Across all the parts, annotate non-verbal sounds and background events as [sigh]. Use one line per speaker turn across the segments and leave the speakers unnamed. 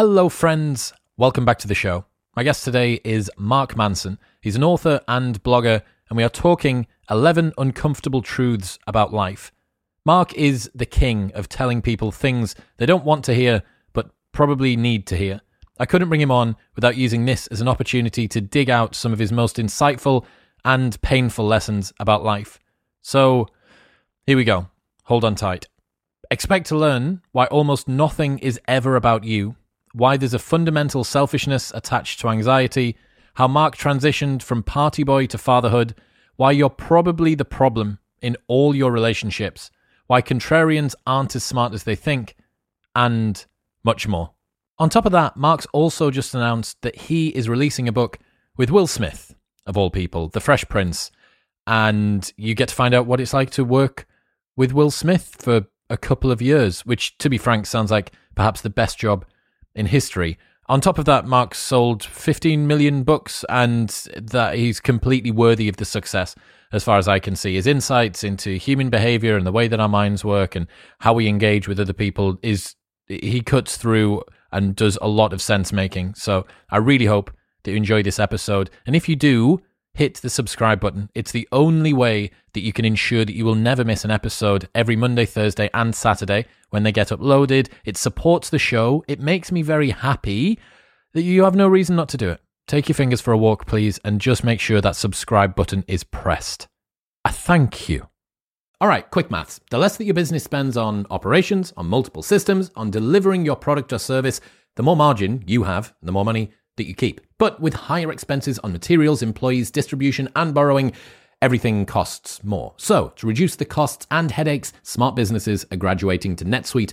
Hello, friends. Welcome back to the show. My guest today is Mark Manson. He's an author and blogger, and we are talking 11 uncomfortable truths about life. Mark is the king of telling people things they don't want to hear, but probably need to hear. I couldn't bring him on without using this as an opportunity to dig out some of his most insightful and painful lessons about life. So, here we go. Hold on tight. Expect to learn why almost nothing is ever about you, why there's a fundamental selfishness attached to anxiety, how Mark transitioned from party boy to fatherhood, why you're probably the problem in all your relationships, why contrarians aren't as smart as they think, and much more. On top of that, Mark's also just announced that he is releasing a book with Will Smith, of all people, The Fresh Prince, and you get to find out what it's like to work with Will Smith for a couple of years, which, to be frank, sounds like perhaps the best job in history. On top of that, Mark's sold 15 million books, and that he's completely worthy of the success, as far as I can see. His insights into human behavior and the way that our minds work and how we engage with other people is he cuts through and does a lot of sense making. So I really hope that you enjoy this episode. And if you do, hit the subscribe button. It's the only way that you can ensure that you will never miss an episode every Monday, Thursday, and Saturday when they get uploaded. It supports the show. It makes me very happy that you have no reason not to do it. Take your fingers for a walk, please, and just make sure that subscribe button is pressed. A thank you. All right, quick maths. The less that your business spends on operations, on multiple systems, on delivering your product or service, the more margin you have, the more money that you keep. But with higher expenses on materials, employees, distribution, and borrowing, everything costs more. So, to reduce the costs and headaches, smart businesses are graduating to NetSuite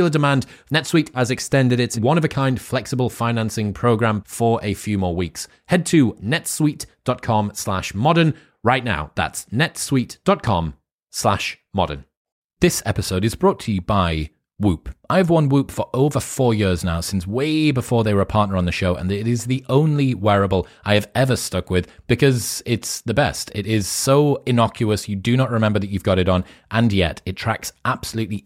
demand, NetSuite has extended its one of a kind flexible financing program for a few more weeks. Head to netsuite.com slash modern right now. That's netsuite.com slash modern. This episode is brought to you by Whoop. I've worn Whoop for over four years now, since way before they were a partner on the show, and it is the only wearable I have ever stuck with because it's the best. It is so innocuous, you do not remember that you've got it on, and yet it tracks absolutely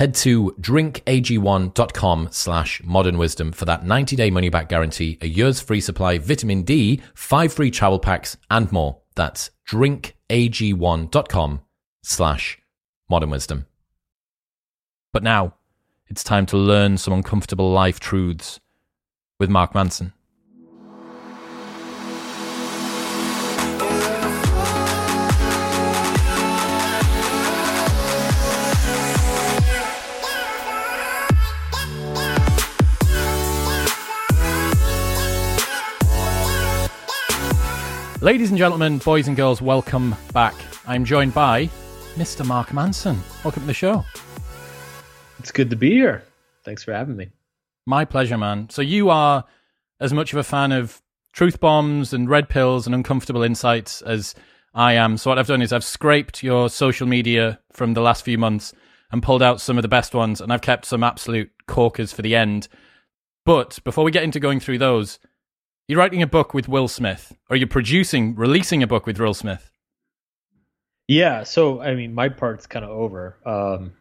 Head to drinkag1.com slash modern wisdom for that 90 day money back guarantee, a year's free supply, vitamin D, five free travel packs, and more. That's drinkag1.com slash modern wisdom. But now it's time to learn some uncomfortable life truths with Mark Manson. Ladies and gentlemen, boys and girls, welcome back. I'm joined by Mr. Mark Manson. Welcome to the show.
It's good to be here. Thanks for having me.
My pleasure, man. So you are as much of a fan of truth bombs and red pills and uncomfortable insights as I am. So what I've done is I've scraped your social media from the last few months and pulled out some of the best ones, and I've kept some absolute corkers for the end. But before we get into going through those, you're writing a book with Will Smith, or you're producing, releasing a book with Will Smith.
Yeah, so I mean, my part's kind of over, um,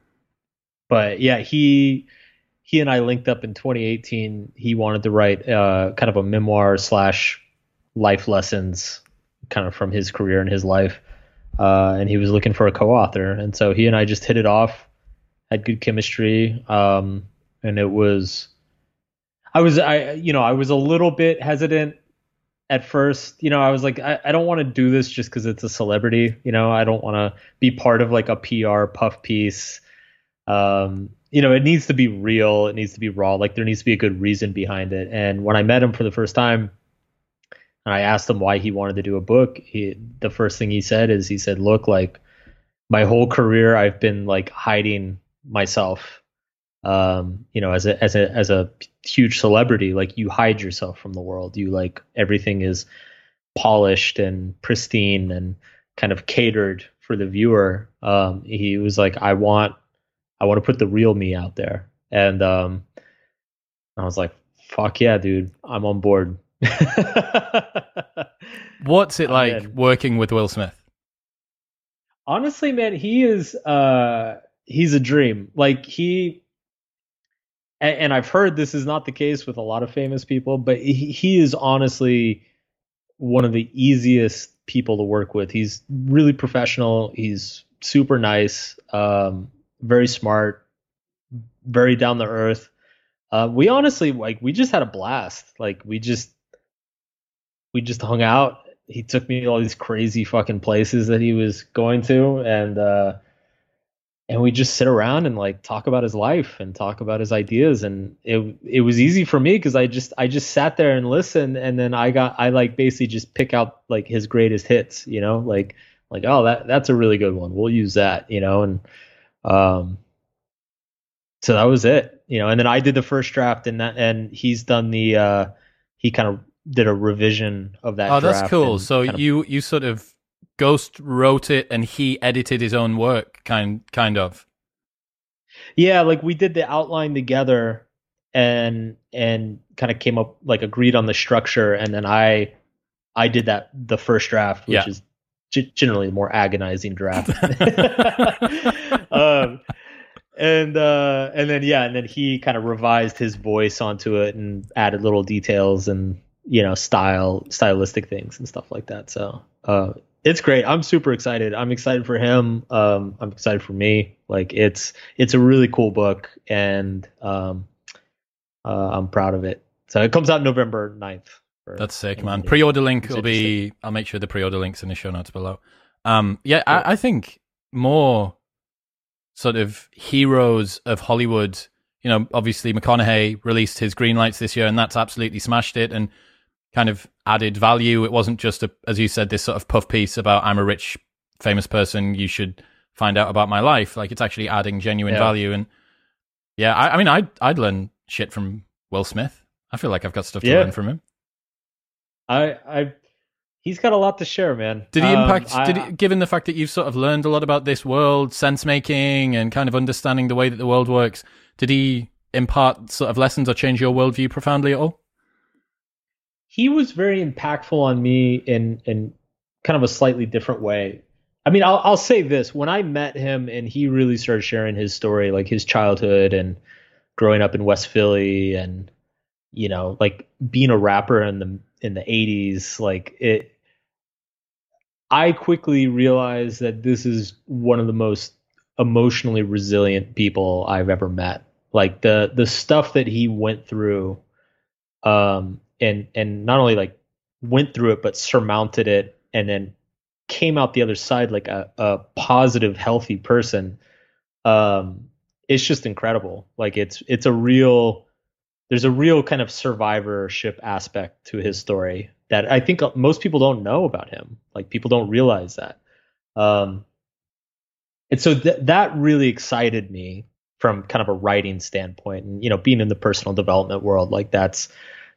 but yeah, he he and I linked up in 2018. He wanted to write uh, kind of a memoir slash life lessons, kind of from his career and his life, uh, and he was looking for a co-author, and so he and I just hit it off, had good chemistry, um, and it was I was I you know I was a little bit hesitant at first. You know I was like I, I don't want to do this just because it's a celebrity. You know I don't want to be part of like a PR puff piece. Um, you know it needs to be real. It needs to be raw. Like there needs to be a good reason behind it. And when I met him for the first time, and I asked him why he wanted to do a book, he the first thing he said is he said, "Look, like my whole career I've been like hiding myself um, you know, as a as a as a huge celebrity, like you hide yourself from the world. You like everything is polished and pristine and kind of catered for the viewer. Um, he was like, I want I want to put the real me out there. And um, I was like, fuck yeah, dude, I'm on board. [laughs]
What's it like working with Will Smith?
Honestly, man, he is uh he's a dream. Like he and, and, I've heard this is not the case with a lot of famous people, but he, he is honestly one of the easiest people to work with. He's really professional. He's super nice, um, very smart, very down to earth. Uh, we honestly like we just had a blast. Like we just we just hung out. He took me to all these crazy fucking places that he was going to, and uh, and we just sit around and like talk about his life and talk about his ideas. And it it was easy for me because I just I just sat there and listened and then I got I like basically just pick out like his greatest hits you know like like oh that that's a really good one. We'll use that you know and um so that was it you know. And then I did the first draft and that and he's done the uh he kind of did a revision of that
oh that's cool. so you you sort of Ghost wrote it and he edited his own work, kind kind of.
Yeah, like we did the outline together and and kind of came up like agreed on the structure and then I I did that the first draft, which yeah. is g- generally the more agonizing draft. [laughs] [laughs] um, and uh, and then yeah, and then he kind of revised his voice onto it and added little details and you know style stylistic things and stuff like that. So uh, it's great. I'm super excited. I'm excited for him. Um, I'm excited for me. Like it's it's a really cool book, and um, uh, I'm proud of it. So it comes out November 9th.
That's sick, man. Pre-order link will be. I'll make sure the pre-order links in the show notes below. Um, yeah, yeah. I, I think more sort of heroes of Hollywood. You know, obviously McConaughey released his Greenlights this year, and that's absolutely smashed it. And kind of added value. It wasn't just a, as you said, this sort of puff piece about I'm a rich, famous person. You should find out about my life. Like it's actually adding genuine yeah. value. And yeah, I, I, mean, I'd I'd learn shit from Will Smith. I feel like I've got stuff to yeah. learn from him.
I I he's got a lot to share, man.
Did he impact? Um, I, did he, given the fact that you've sort of learned a lot about this world, sense making, and kind of understanding the way that the world works, did he impart sort of lessons or change your worldview profoundly at all?
He was very impactful on me in in kind of a slightly different way. I mean, I'll I'll say this: when I met him and he really started sharing his story, like his childhood and growing up in West Philly, and you know, like being a rapper in the in the '80s, like it. I quickly realized that this is one of the most emotionally resilient people I've ever met. Like the the stuff that he went through um and and not only like went through it but surmounted it and then came out the other side like a, a positive healthy person um it's just incredible like it's it's a real there's a real kind of survivorship aspect to his story that I think most people don't know about him. Like people don't realize that. Um, and so th- that really excited me from kind of a writing standpoint and you know being in the personal development world like that's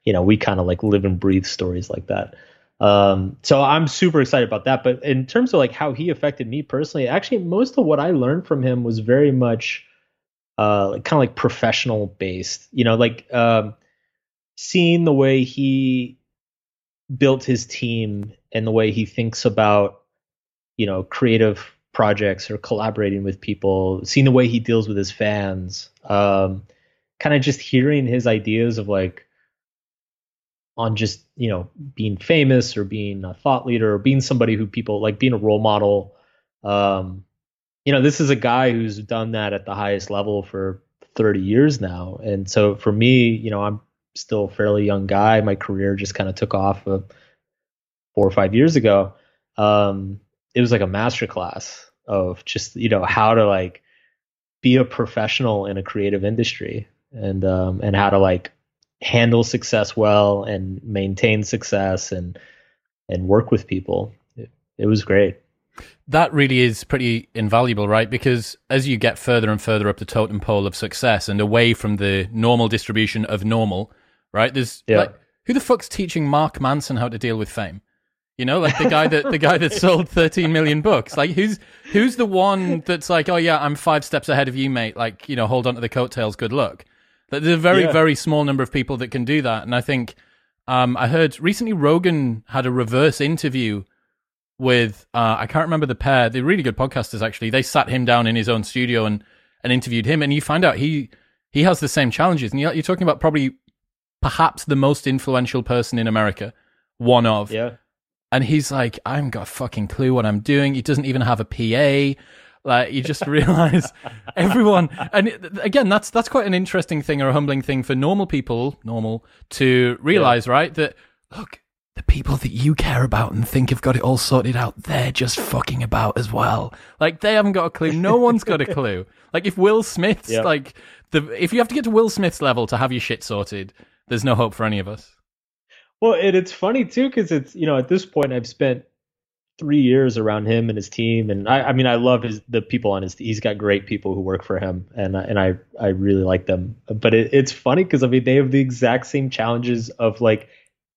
you know we kind of like live and breathe stories like that. Um, so i'm super excited about that. But in terms of like how he affected me personally actually most of what i learned from him was very much uh kind of like professional based. You know like um seeing the way he built his team and the way he thinks about you know creative projects or collaborating with people, seeing the way he deals with his fans, um, kind of just hearing his ideas of like on just you know being famous or being a thought leader or being somebody who people like being a role model. Um, you know, this is a guy who's done that at the highest level for 30 years now, and so for me, you know, I'm still a fairly young guy. My career just kind of took off uh, four or five years ago. Um, it was like a master class of just you know how to like be a professional in a creative industry and um and how to like handle success well and maintain success and and work with people it, it was great
that really is pretty invaluable, right? Because as you get further and further up the totem pole of success and away from the normal distribution of normal, right? There's yeah. like, who the fuck's teaching Mark Manson how to deal with fame? You know, like the guy that the guy that sold 13 million books. Like who's who's the one that's like, oh yeah, I'm five steps ahead of you, mate. Like you know, hold on to the coattails. Good luck. There's a very yeah. very small number of people that can do that, and I think um, I heard recently Rogan had a reverse interview with uh, I can't remember the pair. They're really good podcasters actually. They sat him down in his own studio and and interviewed him, and you find out he he has the same challenges. And you're, you're talking about probably perhaps the most influential person in America, one of.
Yeah
and he's like, I haven't got a fucking clue what I'm doing. He doesn't even have a PA. Like you just realize everyone, and again, that's that's quite an interesting thing or a humbling thing for normal people, normal to realize, yeah. right? That look, the people that you care about and think have got it all sorted out, they're just fucking about as well. Like they haven't got a clue. No one's got a [laughs] clue. Like if Will Smith's yeah. like the if you have to get to Will Smith's level to have your shit sorted, there's no hope for any of us.
Well, and it's funny too because it's you know at this point I've spent three years around him and his team, and I, I mean I love his the people on his. He's got great people who work for him, and and I I really like them. But it, it's funny because I mean they have the exact same challenges of like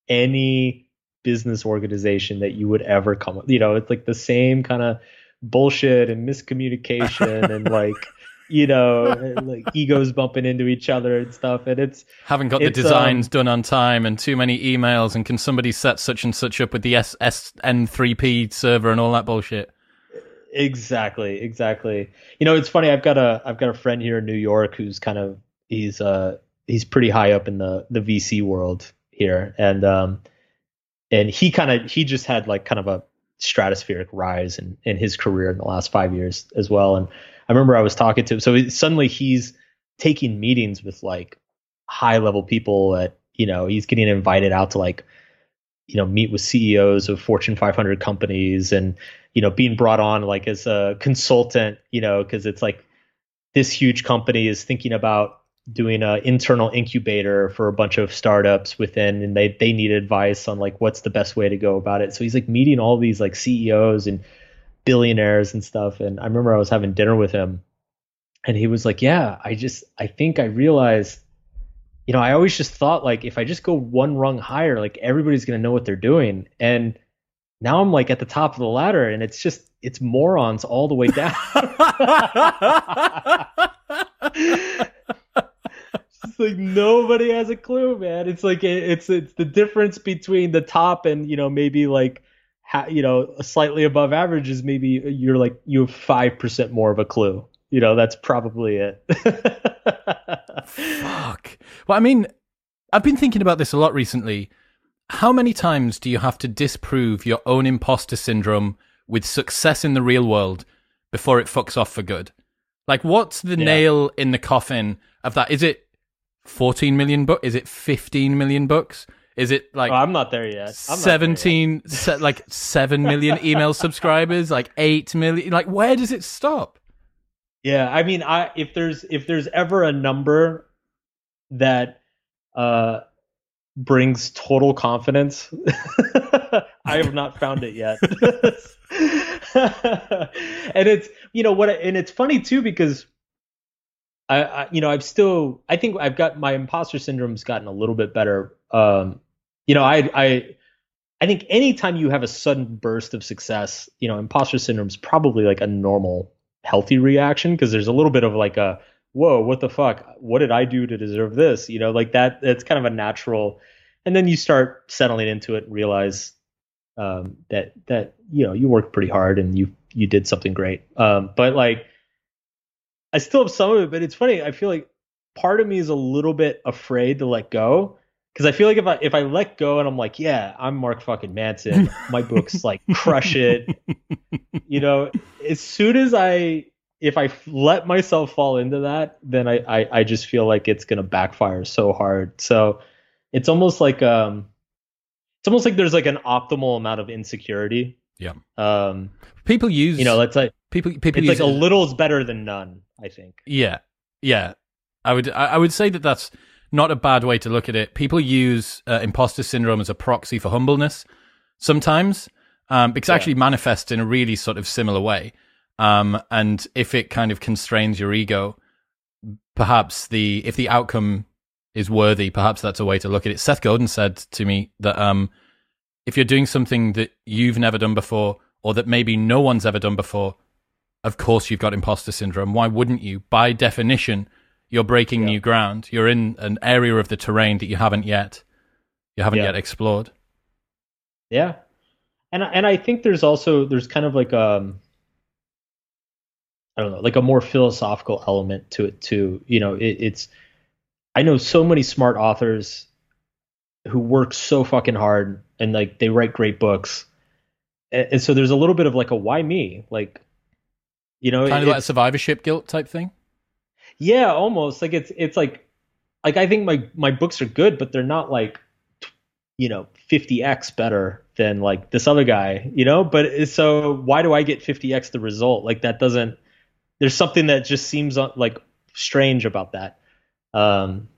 any business organization that you would ever come. You know, it's like the same kind of bullshit and miscommunication [laughs] and like you know, [laughs] like egos bumping into each other and stuff. And it's
haven't got it's, the designs um, done on time and too many emails. And can somebody set such and such up with the SSN3P server and all that bullshit?
Exactly, exactly. You know, it's funny. I've got a I've got a friend here in New York who's kind of he's uh he's pretty high up in the the VC world here, and um and he kind of he just had like kind of a stratospheric rise in in his career in the last five years as well, and I remember I was talking to him. So suddenly he's taking meetings with like high level people at, you know, he's getting invited out to like, you know, meet with CEOs of Fortune 500 companies and, you know, being brought on like as a consultant, you know, because it's like this huge company is thinking about doing an internal incubator for a bunch of startups within and they they need advice on like what's the best way to go about it so he's like meeting all these like CEOs and billionaires and stuff. And I remember I was having dinner with him and he was like, Yeah, I just, I think I realized, you know, I always just thought like if I just go one rung higher, like everybody's going to know what they're doing. And now I'm like at the top of the ladder and it's just, it's morons all the way down. [laughs] [laughs] it's like nobody has a clue, man. It's like it's it's the difference between the top and you know maybe like ha- you know, slightly above average is maybe you're like you have five percent more of a clue. You know, that's probably it. [laughs]
Fuck. Well, I mean, I've been thinking about this a lot recently. How many times do you have to disprove your own imposter syndrome with success in the real world before it fucks off for good? Like, what's the yeah. nail in the coffin of that? Is it 14 million books? Is it 15 million books? Is it like
oh, I'm not there yet.
I'm 17 yet. Se- like 7 million email [laughs] subscribers, like 8 million like where does it stop?
Yeah, I mean, I if there's if there's ever a number that uh brings total confidence. [laughs] I have not found it yet. [laughs] and it's you know what and it's funny too because I, I, you know I've still I think I've got my imposter syndrome's gotten a little bit better. Um, you know I I I think anytime you have a sudden burst of success, you know imposter syndrome is probably like a normal healthy reaction because there's a little bit of like a whoa what the fuck what did I do to deserve this you know like that it's kind of a natural and then you start settling into it and realize um, that that you know you worked pretty hard and you you did something great um, but like I still have some of it, but it's funny. I feel like part of me is a little bit afraid to let go because I feel like if I if I let go and I'm like, yeah, I'm Mark fucking Manson, my books like crush it. [laughs] You know, as soon as I if I let myself fall into that, then I I, I just feel like it's gonna backfire so hard. So it's almost like um it's almost like there's like an optimal amount of insecurity.
Yeah.
Um
people use
you know, let's like
people people
it's
use
like a little is better than none. I think.
Yeah, yeah. I would I, I would say that that's not a bad way to look at it. People use uh, imposter syndrome as a proxy for humbleness sometimes, um, because it
Yeah.
actually manifests in a really sort of similar way. Um, and if it kind of constrains your ego, perhaps the if the outcome is worthy, perhaps that's a way to look at it. Seth Godin said to me that um, if you're doing something that you've never done before, or that maybe no one's ever done before, of course you've got imposter syndrome. Why wouldn't you? By definition, you're breaking
Yeah.
new ground. You're in an area of the terrain that you haven't yet you haven't
Yeah.
yet explored.
Yeah, and and I think there's also there's kind of like um I don't know like a more philosophical element to it too. You know, it, it's I know so many smart authors who work so fucking hard and like they write great books, and, and so there's a little bit of like a why me like. You know,
Kind of like a survivorship guilt type thing.
Yeah, almost like it's it's like like I think my my books are good, but they're not like you know 50x better than like this other guy, you know. But so why do I get 50x the result? Like that doesn't. There's something that just seems uh, like strange about that. Um.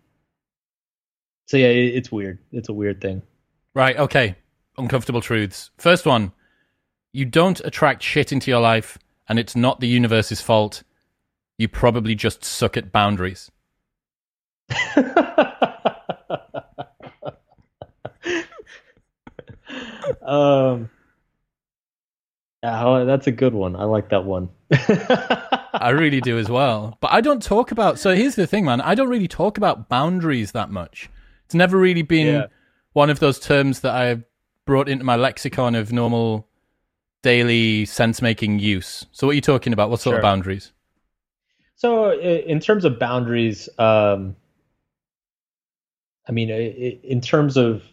So yeah, it, it's weird. It's a weird thing.
Right, okay. Uncomfortable truths. First one you don't attract shit into your life, and it's not the universe's fault. You probably just suck at boundaries. [laughs]
um. yeah, that's a good one. I like that one. [laughs]
I really do as well. But I don't talk about. So here's the thing, man. I don't really talk about boundaries that much. It's never really been
Yeah.
one of those terms that I've brought into my lexicon of normal daily sense making use. So what are you talking about? What sort of boundaries?
So, in terms of boundaries, um, I mean, in terms of,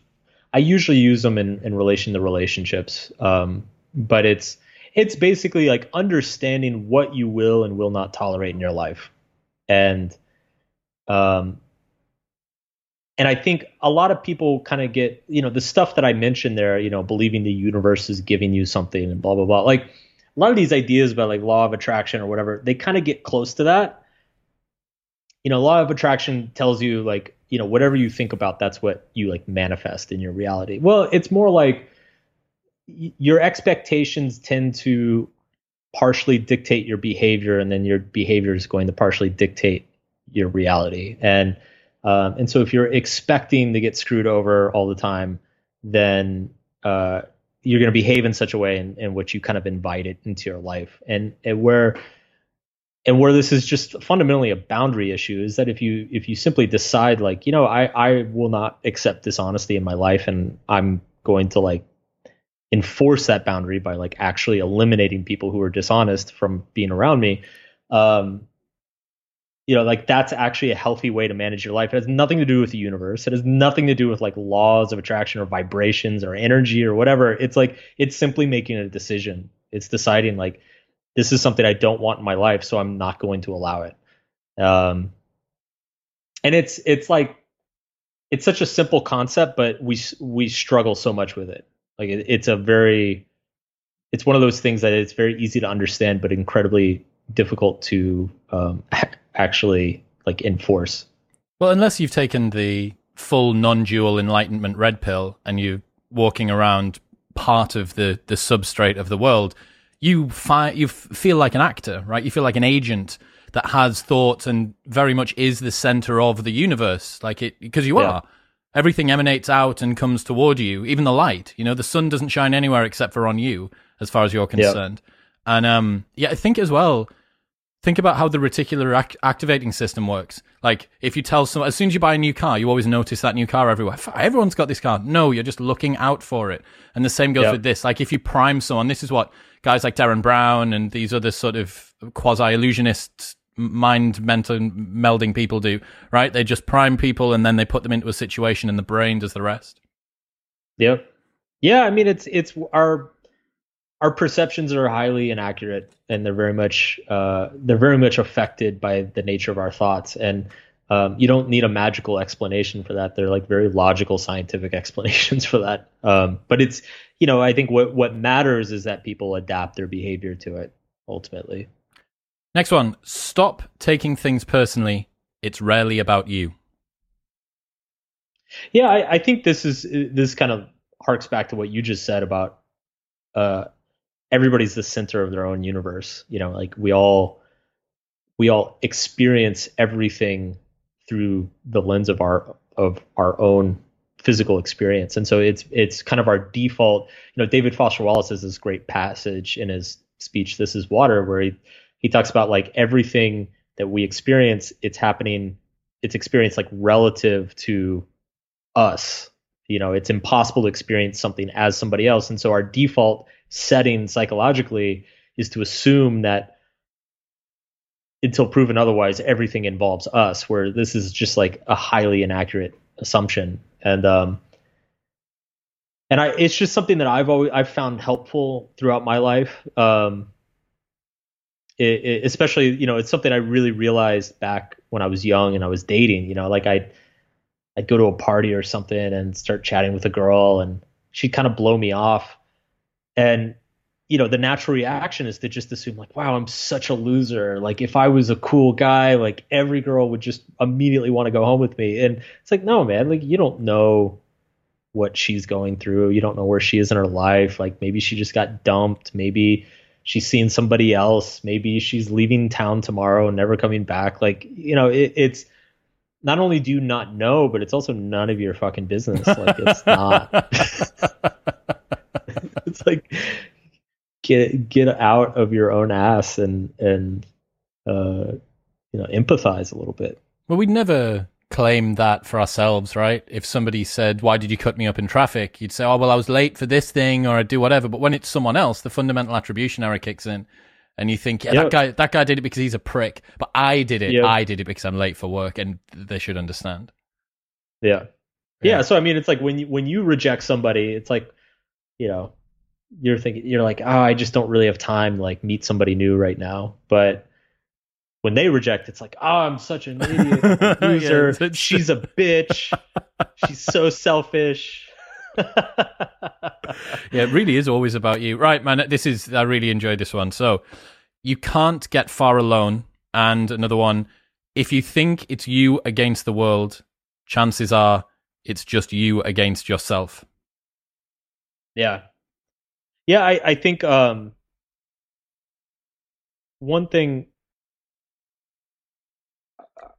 I usually use them in, in relation to relationships, um, but it's it's basically like understanding what you will and will not tolerate in your life, and um, and I think a lot of people kind of get, you know, the stuff that I mentioned there, you know, believing the universe is giving you something and blah blah blah, like a lot of these ideas about like law of attraction or whatever, they kind of get close to that. You know, law of attraction tells you like, you know, whatever you think about, that's what you like manifest in your reality. Well, it's more like your expectations tend to partially dictate your behavior, and then your behavior is going to partially dictate your reality. And um, and so if you're expecting to get screwed over all the time, then uh, you're going to behave in such a way in, in which you kind of invite it into your life. And, and where and where this is just fundamentally a boundary issue is that if you if you simply decide like you know i i will not accept dishonesty in my life and i'm going to like enforce that boundary by like actually eliminating people who are dishonest from being around me um you know like that's actually a healthy way to manage your life. It has nothing to do with the universe. It has nothing to do with like laws of attraction or vibrations or energy or whatever. It's like it's simply making a decision. It's deciding like this is something i don't want in my life so i'm not going to allow it. Um and it's it's like it's such a simple concept but we we struggle so much with it. Like it, it's a very it's one of those things that it's very easy to understand but incredibly difficult to um, actually like enforce.
Well, unless you've taken the full non-dual enlightenment red pill and you're walking around part of the the substrate of the world, you fi- you feel like an actor, right? You feel like an agent that has thoughts and very much is the center of the universe, like it because you yeah. are. Everything emanates out and comes toward you, even the light. You know, the sun doesn't shine anywhere except for on you, as far as you're concerned. Yeah. And um, yeah, I think as well think about how the reticular ac- activating system works. Like, if you tell someone, as soon as you buy a new car, you always notice that new car everywhere. Everyone's got this car. No, you're just looking out for it. And the same goes yep. with this. Like, if you prime someone, this is what guys like Derren Brown and these other sort of quasi illusionist mind mental melding people do, right? They just prime people and then they put them into a situation and the brain does the rest.
Yeah. Yeah. I mean, it's, it's our, our perceptions are highly inaccurate and they're very much uh, they're very much affected by the nature of our thoughts. And um, you don't need a magical explanation for that. They're like very logical scientific [laughs] explanations for that. Um, but it's you know i think what what matters is that people adapt their behavior to it ultimately.
Next one. Stop taking things personally. It's rarely about you.
Yeah i, I think this is this kind of harks back to what you just said about uh, everybody's the center of their own universe. You know, like we all we all experience everything through the lens of our of our own physical experience. And so it's it's kind of our default. You know, David Foster Wallace has this great passage in his speech "This Is Water" where he he talks about like everything that we experience, it's happening, it's experienced like relative to us. You know, it's impossible to experience something as somebody else. And so our default setting psychologically is to assume that until proven otherwise, everything involves us, where this is just like a highly inaccurate assumption. And um, and I, it's just something that I've always I've found helpful throughout my life. Um, it, it, especially, you know, it's something I really realized back when I was young and I was dating. You know, like I, I'd, I'd go to a party or something and start chatting with a girl, and she'd kind of blow me off and you know the natural reaction is to just assume like wow i'm such a loser. Like if i was a cool guy like every girl would just immediately want to go home with me. And it's like no man. Like you don't know what she's going through. You don't know where she is in her life. Like maybe she just got dumped. Maybe she's seeing somebody else. Maybe she's leaving town tomorrow and never coming back. Like you know it, it's not only do you not know but it's also none of your fucking business. Like it's not [laughs] it's [laughs] like get get out of your own ass and and uh, you know empathize a little bit.
Well, we'd never claim that for ourselves, right? If somebody said, "Why did you cut me up in traffic?" You'd say, "Oh, well, I was late for this thing, or I'd do whatever." But when it's someone else, the fundamental attribution error kicks in, and you think, "Yeah, yep. that guy, that guy did it because he's a prick," but I did it. Yep. I did it because I'm late for work, and they should understand.
Yeah. yeah, yeah. So I mean, it's like when you when you reject somebody, it's like, you know, you're thinking you're like, oh, I just don't really have time to like meet somebody new right now. But when they reject, it's like, oh, I'm such an idiot, [laughs] loser. yeah, She's a bitch. She's so selfish. [laughs]
yeah, it really is always about you, right, man? This is I really enjoyed this one. So you can't get far alone, and another one. If you think it's you against the world, chances are it's just you against yourself.
Yeah, yeah, I, I think um, one thing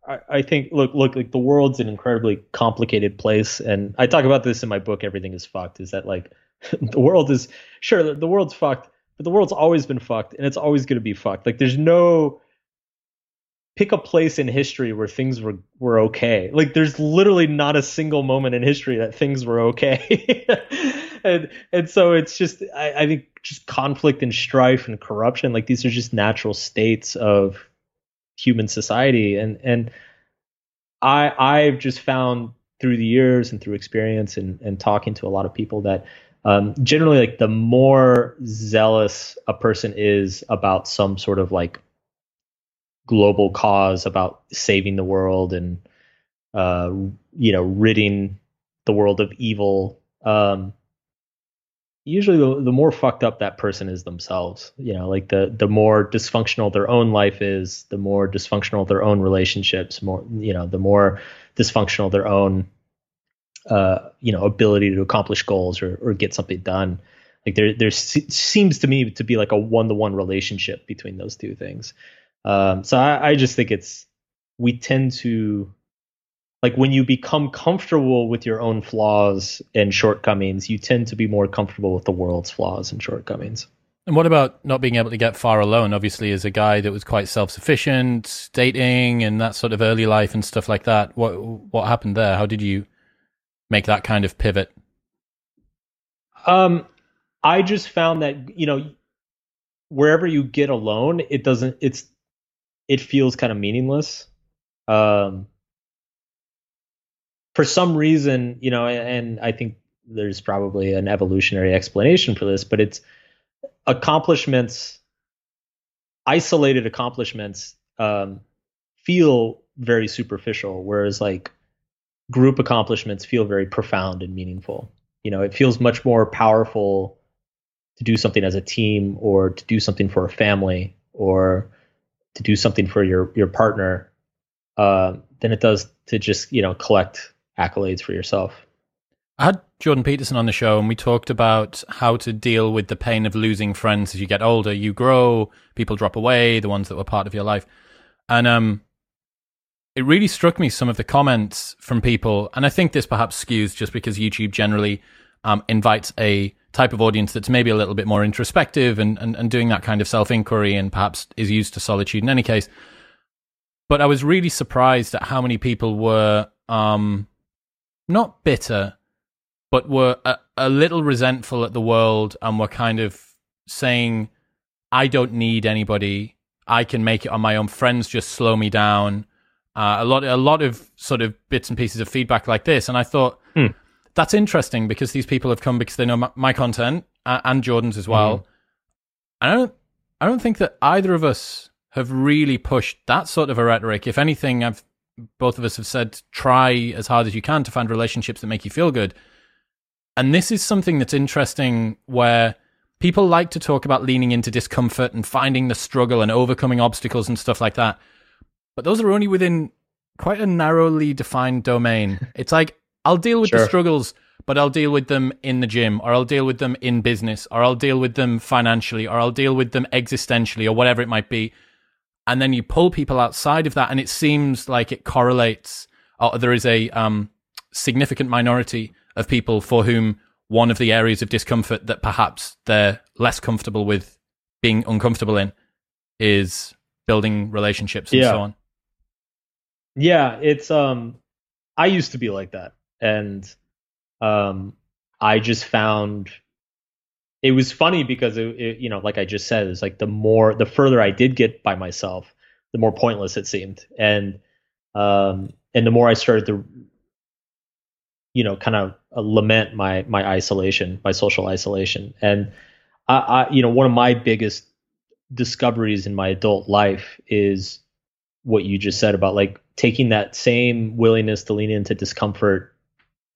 I, I think look look like the world's an incredibly complicated place, and I talk about this in my book. Everything is fucked. Is that like [laughs] the world is sure the, the world's fucked, but the world's always been fucked, and it's always going to be fucked. Like there's no pick a place in history where things were were okay. Like there's literally not a single moment in history that things were okay. [laughs] and and so it's just I, I think just conflict and strife and corruption like these are just natural states of human society and and I I've just found through the years and through experience and and talking to a lot of people that um, generally like the more zealous a person is about some sort of like global cause about saving the world and uh, you know ridding the world of evil um, usually the, the more fucked up that person is themselves you know like the the more dysfunctional their own life is the more dysfunctional their own relationships more you know the more dysfunctional their own uh, you know ability to accomplish goals or or get something done. Like there there seems to me to be like a one to one relationship between those two things. Um, so I, I just think it's we tend to like when you become comfortable with your own flaws and shortcomings, you tend to be more comfortable with the world's flaws and shortcomings.
And what about not being able to get far alone? Obviously, as a guy that was quite self-sufficient, dating and that sort of early life and stuff like that. What what happened there? How did you make that kind of pivot?
Um, I just found that you know, wherever you get alone, it doesn't. It's it feels kind of meaningless. Um, for some reason, you know, and I think there's probably an evolutionary explanation for this, but it's accomplishments, isolated accomplishments, um, feel very superficial, whereas like group accomplishments feel very profound and meaningful. You know, it feels much more powerful to do something as a team or to do something for a family or to do something for your your partner uh, than it does to just you know collect accolades for yourself.
I had Jordan Peterson on the show, and we talked about how to deal with the pain of losing friends as you get older. You grow, people drop away, the ones that were part of your life, and um, it really struck me some of the comments from people, and I think this perhaps skews just because YouTube generally um, invites a type of audience that's maybe a little bit more introspective and, and, and doing that kind of self inquiry, and perhaps is used to solitude in any case. But I was really surprised at how many people were um, not bitter but were a, a little resentful at the world and were kind of saying, I don't need anybody. I can make it on my own. Friends just slow me down. Uh, a lot, a lot of sort of bits and pieces of feedback like this, and I thought hmm. That's interesting because these people have come because they know my, my content uh, and Jordan's as well. Mm. I don't, I don't think that either of us have really pushed that sort of a rhetoric. If anything, I've both of us have said try as hard as you can to find relationships that make you feel good. And this is something that's interesting where people like to talk about leaning into discomfort and finding the struggle and overcoming obstacles and stuff like that. But those are only within quite a narrowly defined domain. [laughs] It's like, I'll deal with sure. the struggles, but I'll deal with them in the gym, or I'll deal with them in business, or I'll deal with them financially, or I'll deal with them existentially, or whatever it might be. And then you pull people outside of that, and it seems like it correlates, or there is a um, significant minority of people for whom one of the areas of discomfort that perhaps they're less comfortable with being uncomfortable in is building relationships and
yeah.
so on.
Yeah, it's um I used to be like that and um I just found it was funny because it, it, you know like I just said it's like the more the further I did get by myself the more pointless it seemed. And um and the more I started to you know kind of uh, lament my my isolation my social isolation. And I, I you know one of my biggest discoveries in my adult life is what you just said about like taking that same willingness to lean into discomfort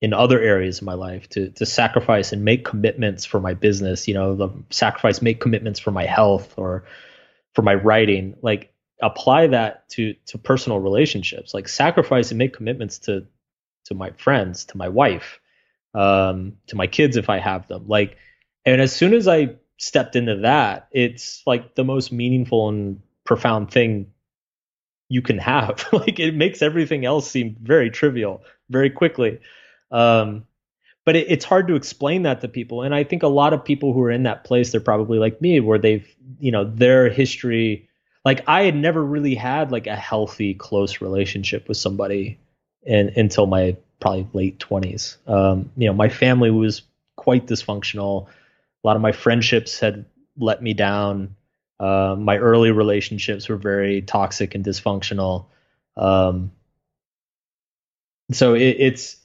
in other areas of my life to to sacrifice and make commitments for my business you know the sacrifice make commitments for my health or for my writing like apply that to to personal relationships like sacrifice and make commitments to to my friends, to my wife, um, to my kids if I have them. Like, and as soon as I stepped into that, it's like the most meaningful and profound thing you can have. [laughs] like, it makes everything else seem very trivial very quickly. Um, but it, it's hard to explain that to people. And I think a lot of people who are in that place, they're probably like me, where they've, you know, their history. Like I had never really had like a healthy, close relationship with somebody in, until my probably late 20s. Um, you know, my family was quite dysfunctional. A lot of my friendships had let me down. Uh, my early relationships were very toxic and dysfunctional. Um, so it, it's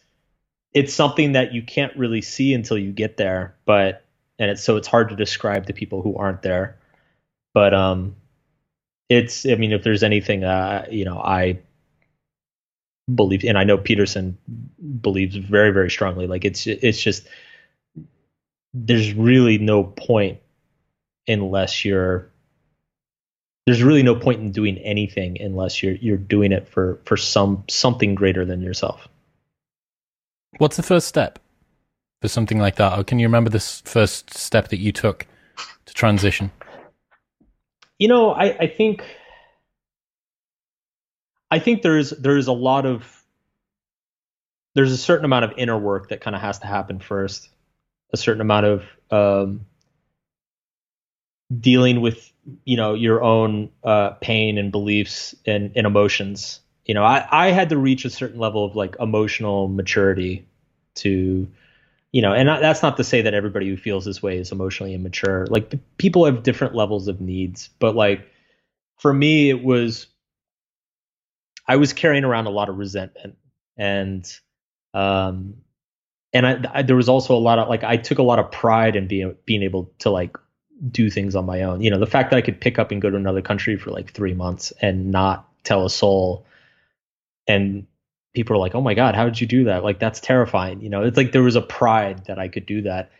it's something that you can't really see until you get there, but and it's so it's hard to describe to people who aren't there. But um, it's I mean, if there's anything, uh, you know, I believe, and I know Peterson believes very, very strongly. Like it's it's just there's really no point unless you're there's really no point in doing anything unless you're you're doing it for for some something greater than yourself.
What's the first step for something like that? Or can you remember this first step that you took to transition?
You know, I, I think I think there's there's a lot of there's a certain amount of inner work that kind of has to happen first. A certain amount of um, dealing with you know your own uh, pain and beliefs and, and emotions you know I, I had to reach a certain level of like emotional maturity to you know and that's not to say that everybody who feels this way is emotionally immature like people have different levels of needs but like for me it was i was carrying around a lot of resentment and um and I, I there was also a lot of like i took a lot of pride in being being able to like do things on my own. You know, the fact that I could pick up and go to another country for like three months and not tell a soul, and people are like, "Oh my god, how did you do that?" Like that's terrifying. You know, it's like there was a pride that I could do that.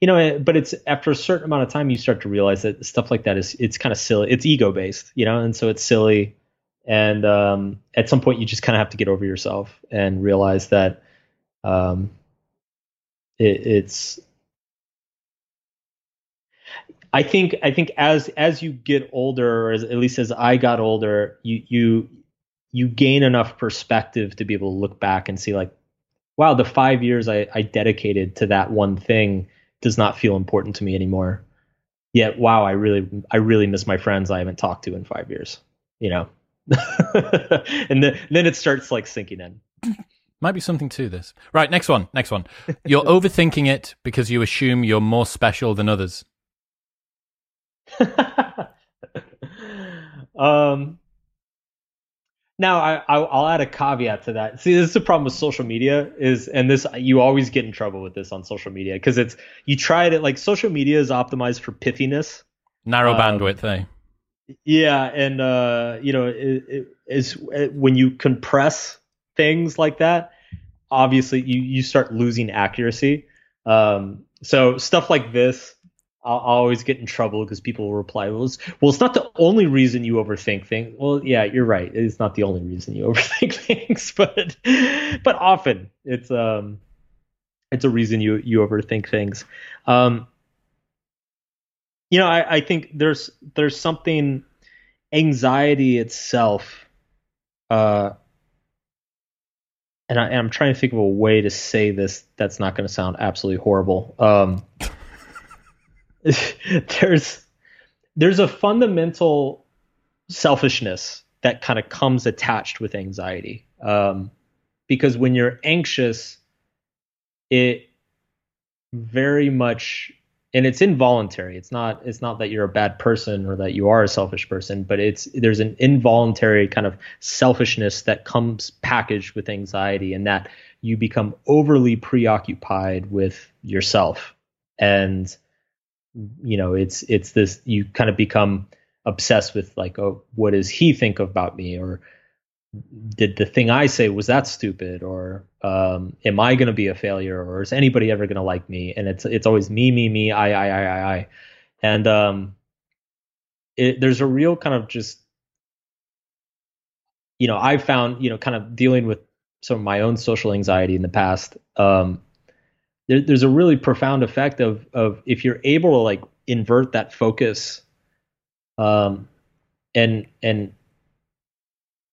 You know, eh, but it's after a certain amount of time you start to realize that stuff like that is it's kind of silly. It's ego based, you know, and so it's silly. And um, at some point, you just kind of have to get over yourself and realize that um, it, it's I think I think as as you get older, or as, at least as I got older, you you you gain enough perspective to be able to look back and see like, wow, the five years I, I dedicated to that one thing does not feel important to me anymore. Yet, wow, I really I really miss my friends I haven't talked to in five years. You know, [laughs] and then then it starts like sinking in.
Might be something to this. Right, next one. Next one. You're overthinking it because you assume you're more special than others. [laughs]
um, now I, I'll add a caveat to that. See, this is the problem with social media is, and this you always get in trouble with this on social media because it's you try it like social media is optimized for pithiness,
narrow um, bandwidth, eh?
Yeah, and uh, you know, it, it is it, when you compress things like that, obviously you you start losing accuracy. Um, so stuff like this I'll always get in trouble because people will reply, well it's, well, it's not the only reason you overthink things. Well, yeah, you're right. It's not the only reason you [laughs] overthink things, but but often it's um it's a reason you you overthink things. Um, you know, I, I think there's there's something anxiety itself. Uh, and, I, am trying to think of a way to say this that's not going to sound absolutely horrible. Um, [laughs] there's there's a fundamental selfishness that kind of comes attached with anxiety. Um, because when you're anxious it very much and it's involuntary. It's not it's not that you're a bad person or that you are a selfish person but it's there's an involuntary kind of selfishness that comes packaged with anxiety and that you become overly preoccupied with yourself. And you know it's it's this you kind of become obsessed with like oh what does he think about me? Or did the thing i say was that stupid? Or um, am i going to be a failure? Or is anybody ever going to like me? And it's it's always me me me i i i i i. And um it, there's a real kind of just you know i found you know kind of dealing with some of my own social anxiety in the past um there, there's a really profound effect of of if you're able to like invert that focus um and and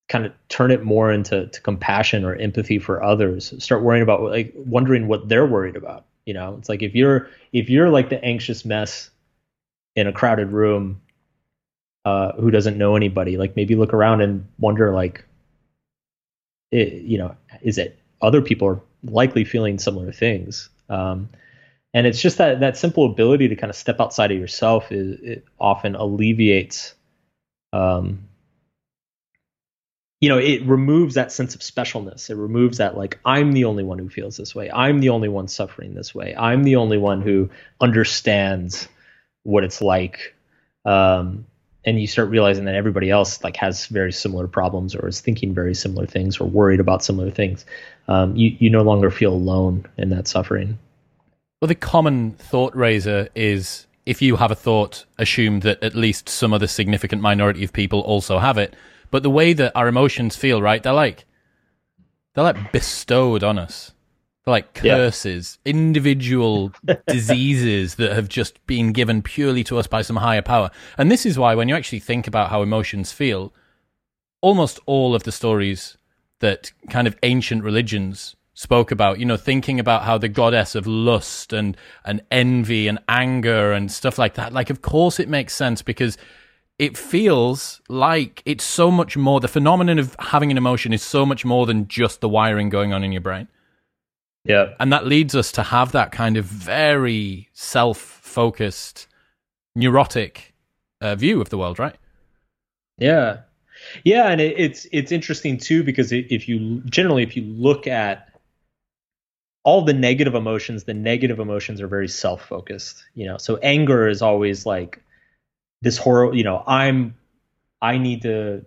kind of turn it more into to compassion or empathy for others start worrying about like wondering what they're worried about you know? It's like if you're if you're like the anxious mess in a crowded room uh who doesn't know anybody like maybe look around and wonder like it, you know is it other people are likely feeling similar things um, and it's just that that simple ability to kind of step outside of yourself is it often alleviates um, you know it removes that sense of specialness. It removes that like i'm the only one who feels this way. I'm the only one suffering this way. I'm the only one who understands what it's like. Um, and you start realizing that everybody else like has very similar problems or is thinking very similar things or worried about similar things um, you you no longer feel alone in that suffering.
Well the common thought raiser is if you have a thought assume that at least some other significant minority of people also have it. But the way that our emotions feel right they're like they're like bestowed on us like curses, yeah. individual [laughs] diseases that have just been given purely to us by some higher power. And this is why, when you actually think about how emotions feel, almost all of the stories that kind of ancient religions spoke about, you know, thinking about how the goddess of lust and, and envy and anger and stuff like that, like, of course it makes sense because it feels like it's so much more. The phenomenon of having an emotion is so much more than just the wiring going on in your brain.
Yeah.
And that leads us to have that kind of very self focused, neurotic uh, view of the world, right?
Yeah. Yeah. And it, it's, it's interesting too, because if you generally, if you look at all the negative emotions, the negative emotions are very self focused, you know. So anger is always like this horror, you know, I'm I need to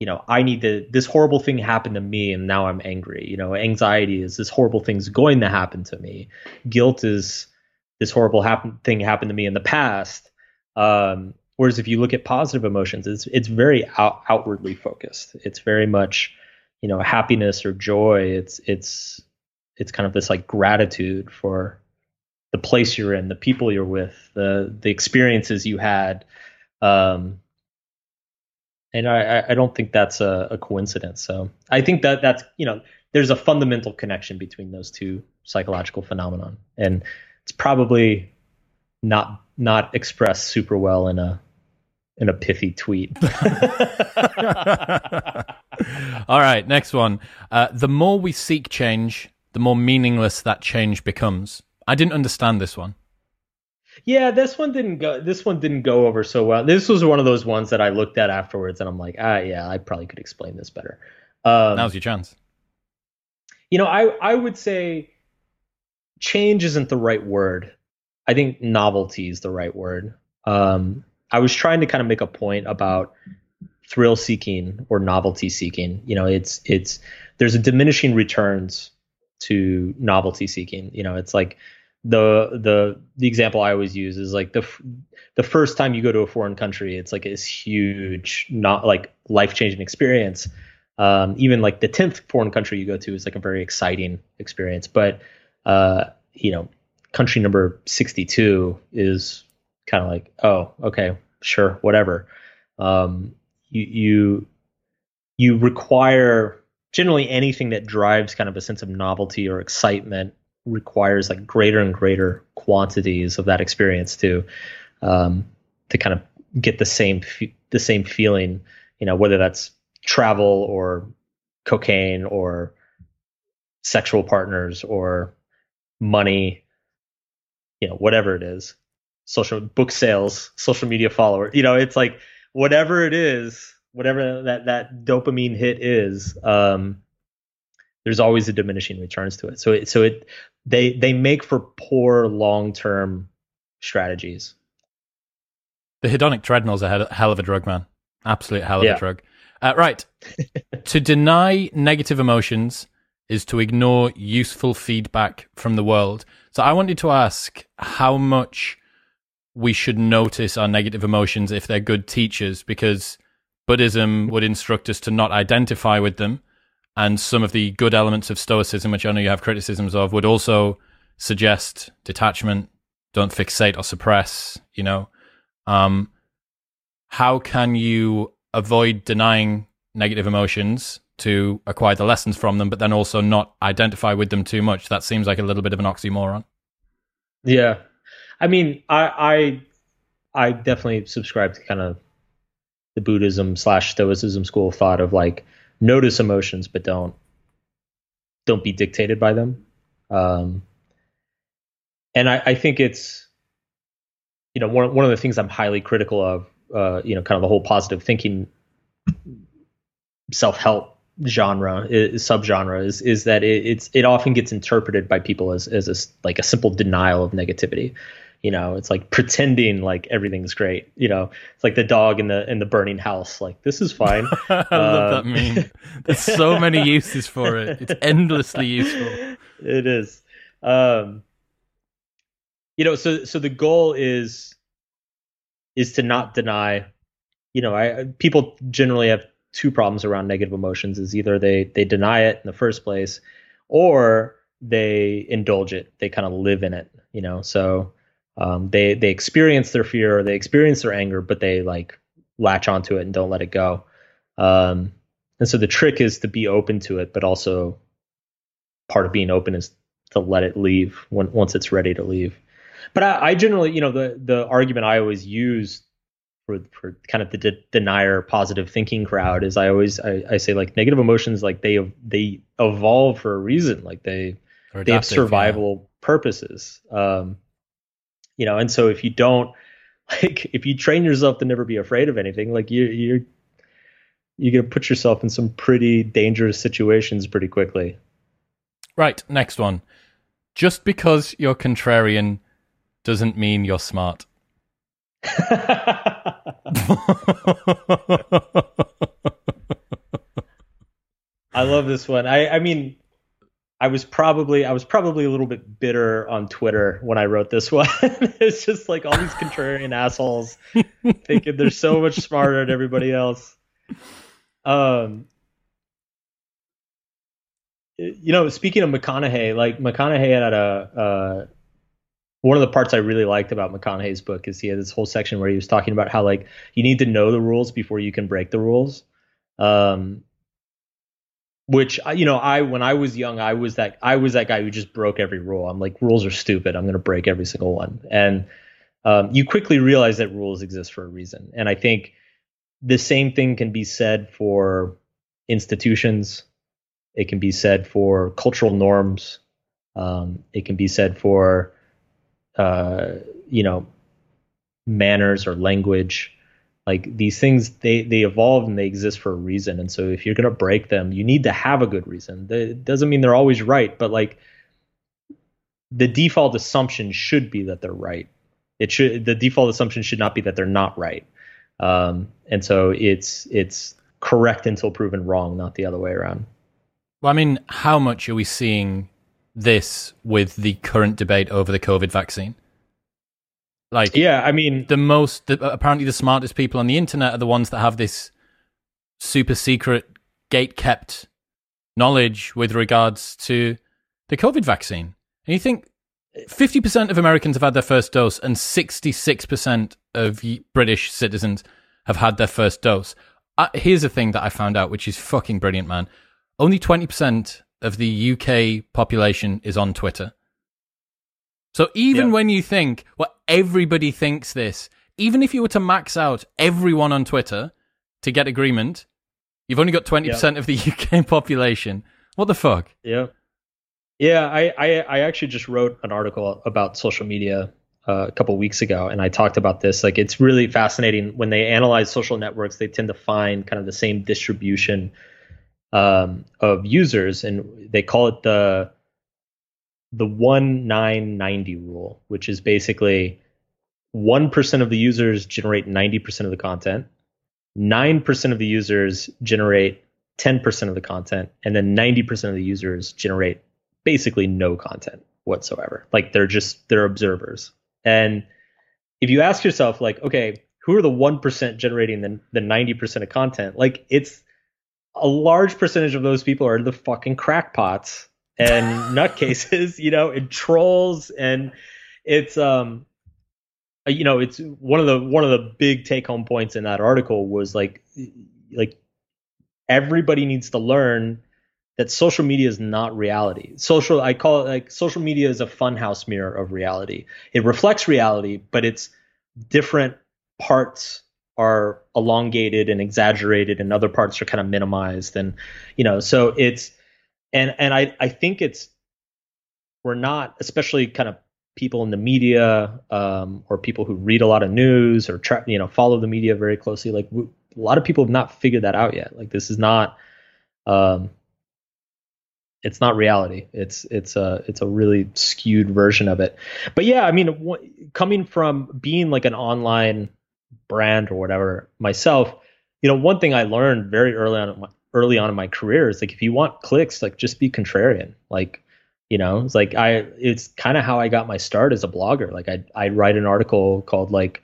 you know, I need to this horrible thing happened to me and now I'm angry. You know, anxiety is this horrible thing's going to happen to me. Guilt is this horrible happen, thing happened to me in the past. Um, whereas if you look at positive emotions, it's it's very out, outwardly focused. It's very much, you know, happiness or joy. It's it's it's kind of this like gratitude for the place you're in, the people you're with, the the experiences you had. Um, and I, I don't think that's a, a coincidence. So I think that that's you know there's a fundamental connection between those two psychological phenomenon, and it's probably not not expressed super well in a in a pithy tweet. [laughs] [laughs]
All right, next one. Uh, the more we seek change, the more meaningless that change becomes. I didn't understand this one.
Yeah, this one didn't go. This one didn't go over so well. This was one of those ones that I looked at afterwards, and I'm like, ah, yeah, I probably could explain this better.
Um, Now's your chance.
You know, I I would say change isn't the right word. I think novelty is the right word. Um, I was trying to kind of make a point about thrill seeking or novelty seeking. You know, it's it's there's a diminishing returns to novelty seeking. You know, it's like the the the example I always use is like the the first time you go to a foreign country, it's like this huge, not like life changing experience. Um, even like the tenth foreign country you go to is like a very exciting experience. But uh, you know, country number sixty two is kind of like, oh, okay, sure, whatever. Um, you you you require generally anything that drives kind of a sense of novelty or excitement requires like greater and greater quantities of that experience to um, to kind of get the same the same feeling you know whether that's travel or cocaine or sexual partners or money you know whatever it is social book sales social media follower you know it's like whatever it is whatever that that dopamine hit is, um, there's always a diminishing returns to it. So it, so it they they make for poor long term strategies.
The hedonic treadmill is a hell of a drug, man. Absolute hell of yeah. a drug. Uh, right. [laughs] to deny negative emotions is to ignore useful feedback from the world. So I wanted to ask how much we should notice our negative emotions if they're good teachers, because Buddhism would instruct us to not identify with them. And some of the good elements of Stoicism, which I know you have criticisms of, would also suggest detachment, don't fixate or suppress, you know. Um, how can you avoid denying negative emotions to acquire the lessons from them, but then also not identify with them too much? That seems like a little bit of an oxymoron.
Yeah. I mean, I I I definitely subscribe to kind of the Buddhism slash Stoicism school of thought of like notice emotions, but don't don't be dictated by them. Um, and I, I think it's you know one one of the things I'm highly critical of. Uh, you know, kind of the whole positive thinking self help genre is, subgenre is is that it, it's it often gets interpreted by people as as a, like a simple denial of negativity you know it's like pretending like everything's great you know it's like the dog in the in the burning house like this is fine [laughs]
i love that um, meme [laughs] there's so many uses for it it's endlessly useful
it is um you know so so the goal is is to not deny you know i people generally have two problems around negative emotions is either they they deny it in the first place or they indulge it. They kind of live in it, you know. So um, they they experience their fear, or they experience their anger, but they like latch onto it and don't let it go. Um, and so the trick is to be open to it, but also part of being open is to let it leave when once it's ready to leave. But I, I generally, you know, the the argument I always use for for kind of the de- denier positive thinking crowd is I always I, I say like negative emotions like they they evolve for a reason like they they have survival yeah. purposes um you know and so if you don't [laughs] like if you train yourself to never be afraid of anything like you you're you're gonna put yourself in some pretty dangerous situations pretty quickly.
Right next one. Just because you're contrarian doesn't mean you're smart. [laughs] [laughs]
I love this one. I, I mean, I was probably I was probably a little bit bitter on Twitter when I wrote this [laughs] one. it's just like all these contrarian assholes [laughs] thinking they're so much smarter than everybody else. Um, you know, speaking of McConaughey, like McConaughey had a uh, one of the parts I really liked about McConaughey's book is he had this whole section where he was talking about how like you need to know the rules before you can break the rules. Um, which you know, I when I was young, I was that I was that guy who just broke every rule. I'm like, rules are stupid. I'm going to break every single one. And um, you quickly realize that rules exist for a reason. And I think the same thing can be said for institutions. It can be said for cultural norms. Um, it can be said for uh, you know manners or language like these things they they evolve and they exist for a reason. And so if you're going to break them you need to have a good reason. It doesn't mean they're always right but like the default assumption should be that they're right. It should the default assumption should not be that they're not right. Um, and so it's it's correct until proven wrong not the other way around.
Well i mean how much are we seeing this with the current debate over the COVID vaccine. Like,
yeah, I mean,
the most the, apparently the smartest people on the internet are the ones that have this super secret, gate kept knowledge with regards to the COVID vaccine. And you think 50% of Americans have had their first dose, and 66% of British citizens have had their first dose. Uh, here's a thing that I found out, which is fucking brilliant, man. Only 20% of the UK population is on Twitter. So even when you think, well, everybody thinks this, even if you were to max out everyone on Twitter to get agreement, you've only got 20% yep. of the [laughs] UK population. What the fuck?
Yeah. Yeah, I, I, I actually just wrote an article about social media uh, a couple weeks ago, and I talked about this. Like, it's really fascinating when they analyze social networks. They tend to find kind of the same distribution um, of users, and they call it the the one nine ninety rule, which is basically one percent of the users generate ninety percent of the content, nine percent of the users generate ten percent of the content, and then ninety percent of the users generate basically no content whatsoever. Like they're just they're observers. And if you ask yourself, like, okay, who are the one percent generating the the ninety percent of content? Like it's a large percentage of those people are the fucking crackpots and [laughs] nutcases, you know, and trolls and it's um uh, you know, it's one of the one of the big take home points in that article was like like everybody needs to learn that social media is not reality. Social I call it like social media is a funhouse mirror of reality. It reflects reality, but it's different parts are elongated and exaggerated and other parts are kind of minimized and you know so it's and and i i think it's we're not especially kind of people in the media um, or people who read a lot of news or tra- you know follow the media very closely like we, a lot of people have not figured that out yet. Like this is not um, it's not reality. It's it's a it's a really skewed version of it. But yeah i mean w- coming from being like an online brand or whatever myself, you know, one thing I learned very early on early on in my career is like if you want clicks, like just be contrarian. Like, you know, it's like I it's kind of how I got my start as a blogger. Like I I write an article called like,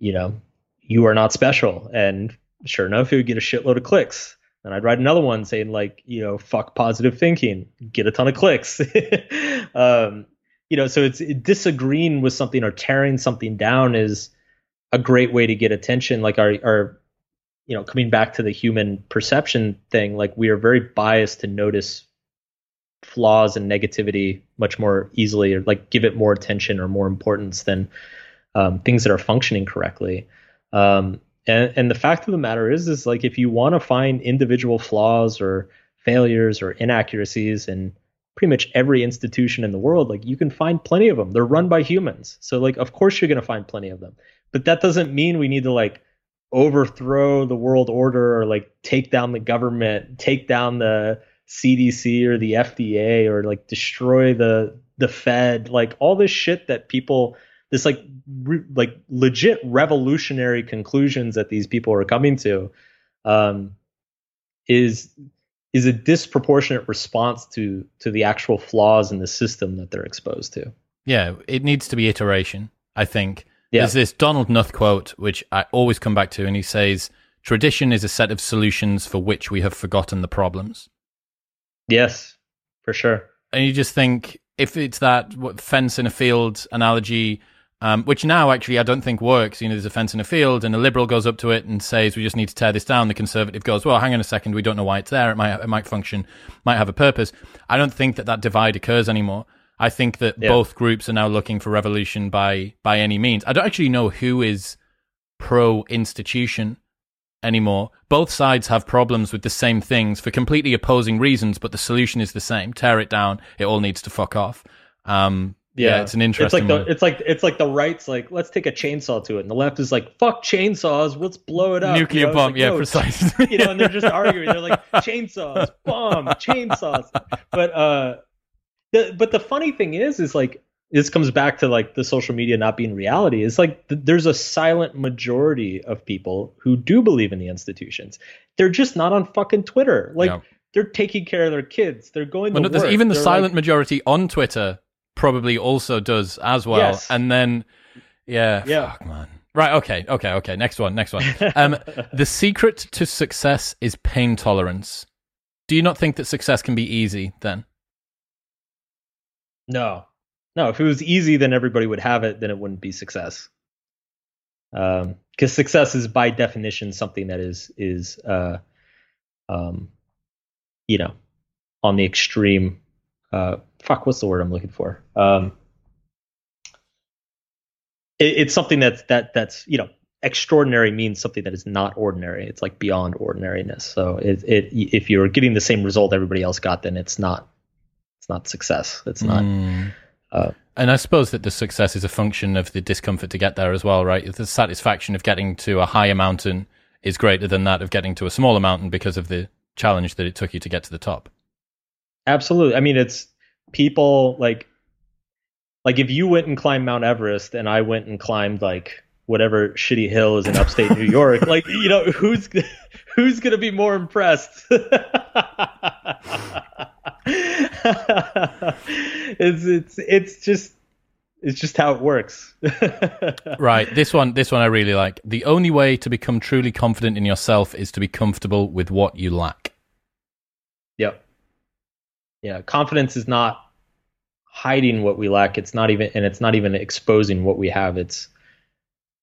you know, you are not special, and sure enough, it would get a shitload of clicks. And I'd write another one saying like, you know, fuck positive thinking, get a ton of clicks. [laughs] um, you know, so it's disagreeing with something or tearing something down is a great way to get attention. Like our our you know, coming back to the human perception thing, like we are very biased to notice flaws and negativity much more easily or like give it more attention or more importance than um, things that are functioning correctly. Um, and, and the fact of the matter is, is like if you want to find individual flaws or failures or inaccuracies in pretty much every institution in the world, like you can find plenty of them. They're run by humans. So like, of course you're going to find plenty of them, but that doesn't mean we need to like overthrow the world order or like take down the government, take down the CDC or the FDA or like destroy the the Fed, like all this shit that people this like re, like legit revolutionary conclusions that these people are coming to um, is is a disproportionate response to to the actual flaws in the system that they're exposed to.
Yeah, it needs to be iteration. I think yeah. there's this Donald Knuth quote which I always come back to, and he says, "Tradition is a set of solutions for which we have forgotten the problems."
Yes, for sure.
And you just think if it's that fence in a field analogy, um, which now actually I don't think works. You know, there's a fence in a field, and a liberal goes up to it and says, "We just need to tear this down." The conservative goes, "Well, hang on a second, we don't know why it's there. It might it might function, might have a purpose." I don't think that that divide occurs anymore. I think that yeah. both groups are now looking for revolution by by any means. I don't actually know who is pro institution anymore. Both sides have problems with the same things for completely opposing reasons, but the solution is the same: tear it down. It all needs to fuck off. Um, yeah, yeah, it's an interesting.
It's like the it's like it's like the right's like let's take a chainsaw to it, and the left is like fuck chainsaws, let's blow it up.
Nuclear
you know?
bomb,
like,
yeah, no, precisely. [laughs]
You know, and they're [laughs] just arguing. They're like chainsaws, bomb, chainsaws. But uh, the but the funny thing is, is like this comes back to like the social media not being reality. Is like th- there's a silent majority of people who do believe in the institutions. They're just not on fucking Twitter. Like. They're taking care of their kids. They're going well, to no.
Even the
they're
silent
like,
majority on Twitter probably also does as well. Yes. And then, yeah, yeah, fuck, man. Right. Okay. Okay. Okay. Next one. Next one. [laughs] Um, the secret to success is pain tolerance. Do you not think that success can be easy then?
No. No. If it was easy, then everybody would have it. Then it wouldn't be success. Because um, success is by definition something that is is uh, um, you know, on the extreme uh, fuck, what's the word I'm looking for? Um, it, it's something that's that that's you know extraordinary means something that is not ordinary. It's like beyond ordinariness. So it, it if you're getting the same result everybody else got, then it's not it's not success. It's not. Mm.
Uh, and I suppose that the success is a function of the discomfort to get there as well, right? The satisfaction of getting to a higher mountain is greater than that of getting to a smaller mountain because of the challenge that it took you to get to the top.
Absolutely. I mean, it's people like like if you went and climbed Mount Everest and I went and climbed like whatever shitty hill is in upstate New York, [laughs] like you know who's who's gonna be more impressed? [laughs] it's it's it's just it's just how it works. [laughs]
right. This one this one I really like. The only way to become truly confident in yourself is to be comfortable with what you lack.
Yep yeah confidence is not hiding what we lack it's not even and it's not even exposing what we have it's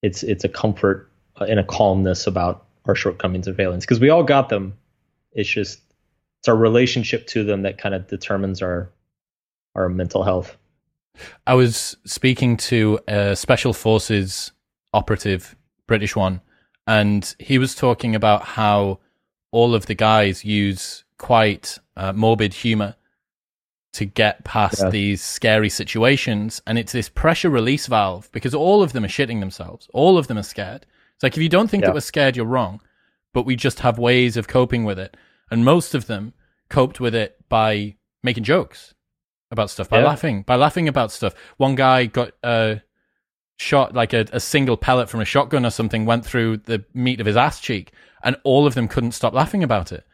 it's it's a comfort and a calmness about our shortcomings and failings because we all got them. It's just it's our relationship to them that kind of determines our our mental health.
I was speaking to a special forces operative british one and he was talking about how all of the guys use quite uh, morbid humor to get past yeah. these scary situations. And it's this pressure release valve because all of them are shitting themselves. All of them are scared. It's like if you don't think yeah. that we're scared, you're wrong. But we just have ways of coping with it. And most of them coped with it by making jokes about stuff, by yeah. laughing, by laughing about stuff. One guy got uh, shot like a, a single pellet from a shotgun or something went through the meat of his ass cheek, and all of them couldn't stop laughing about it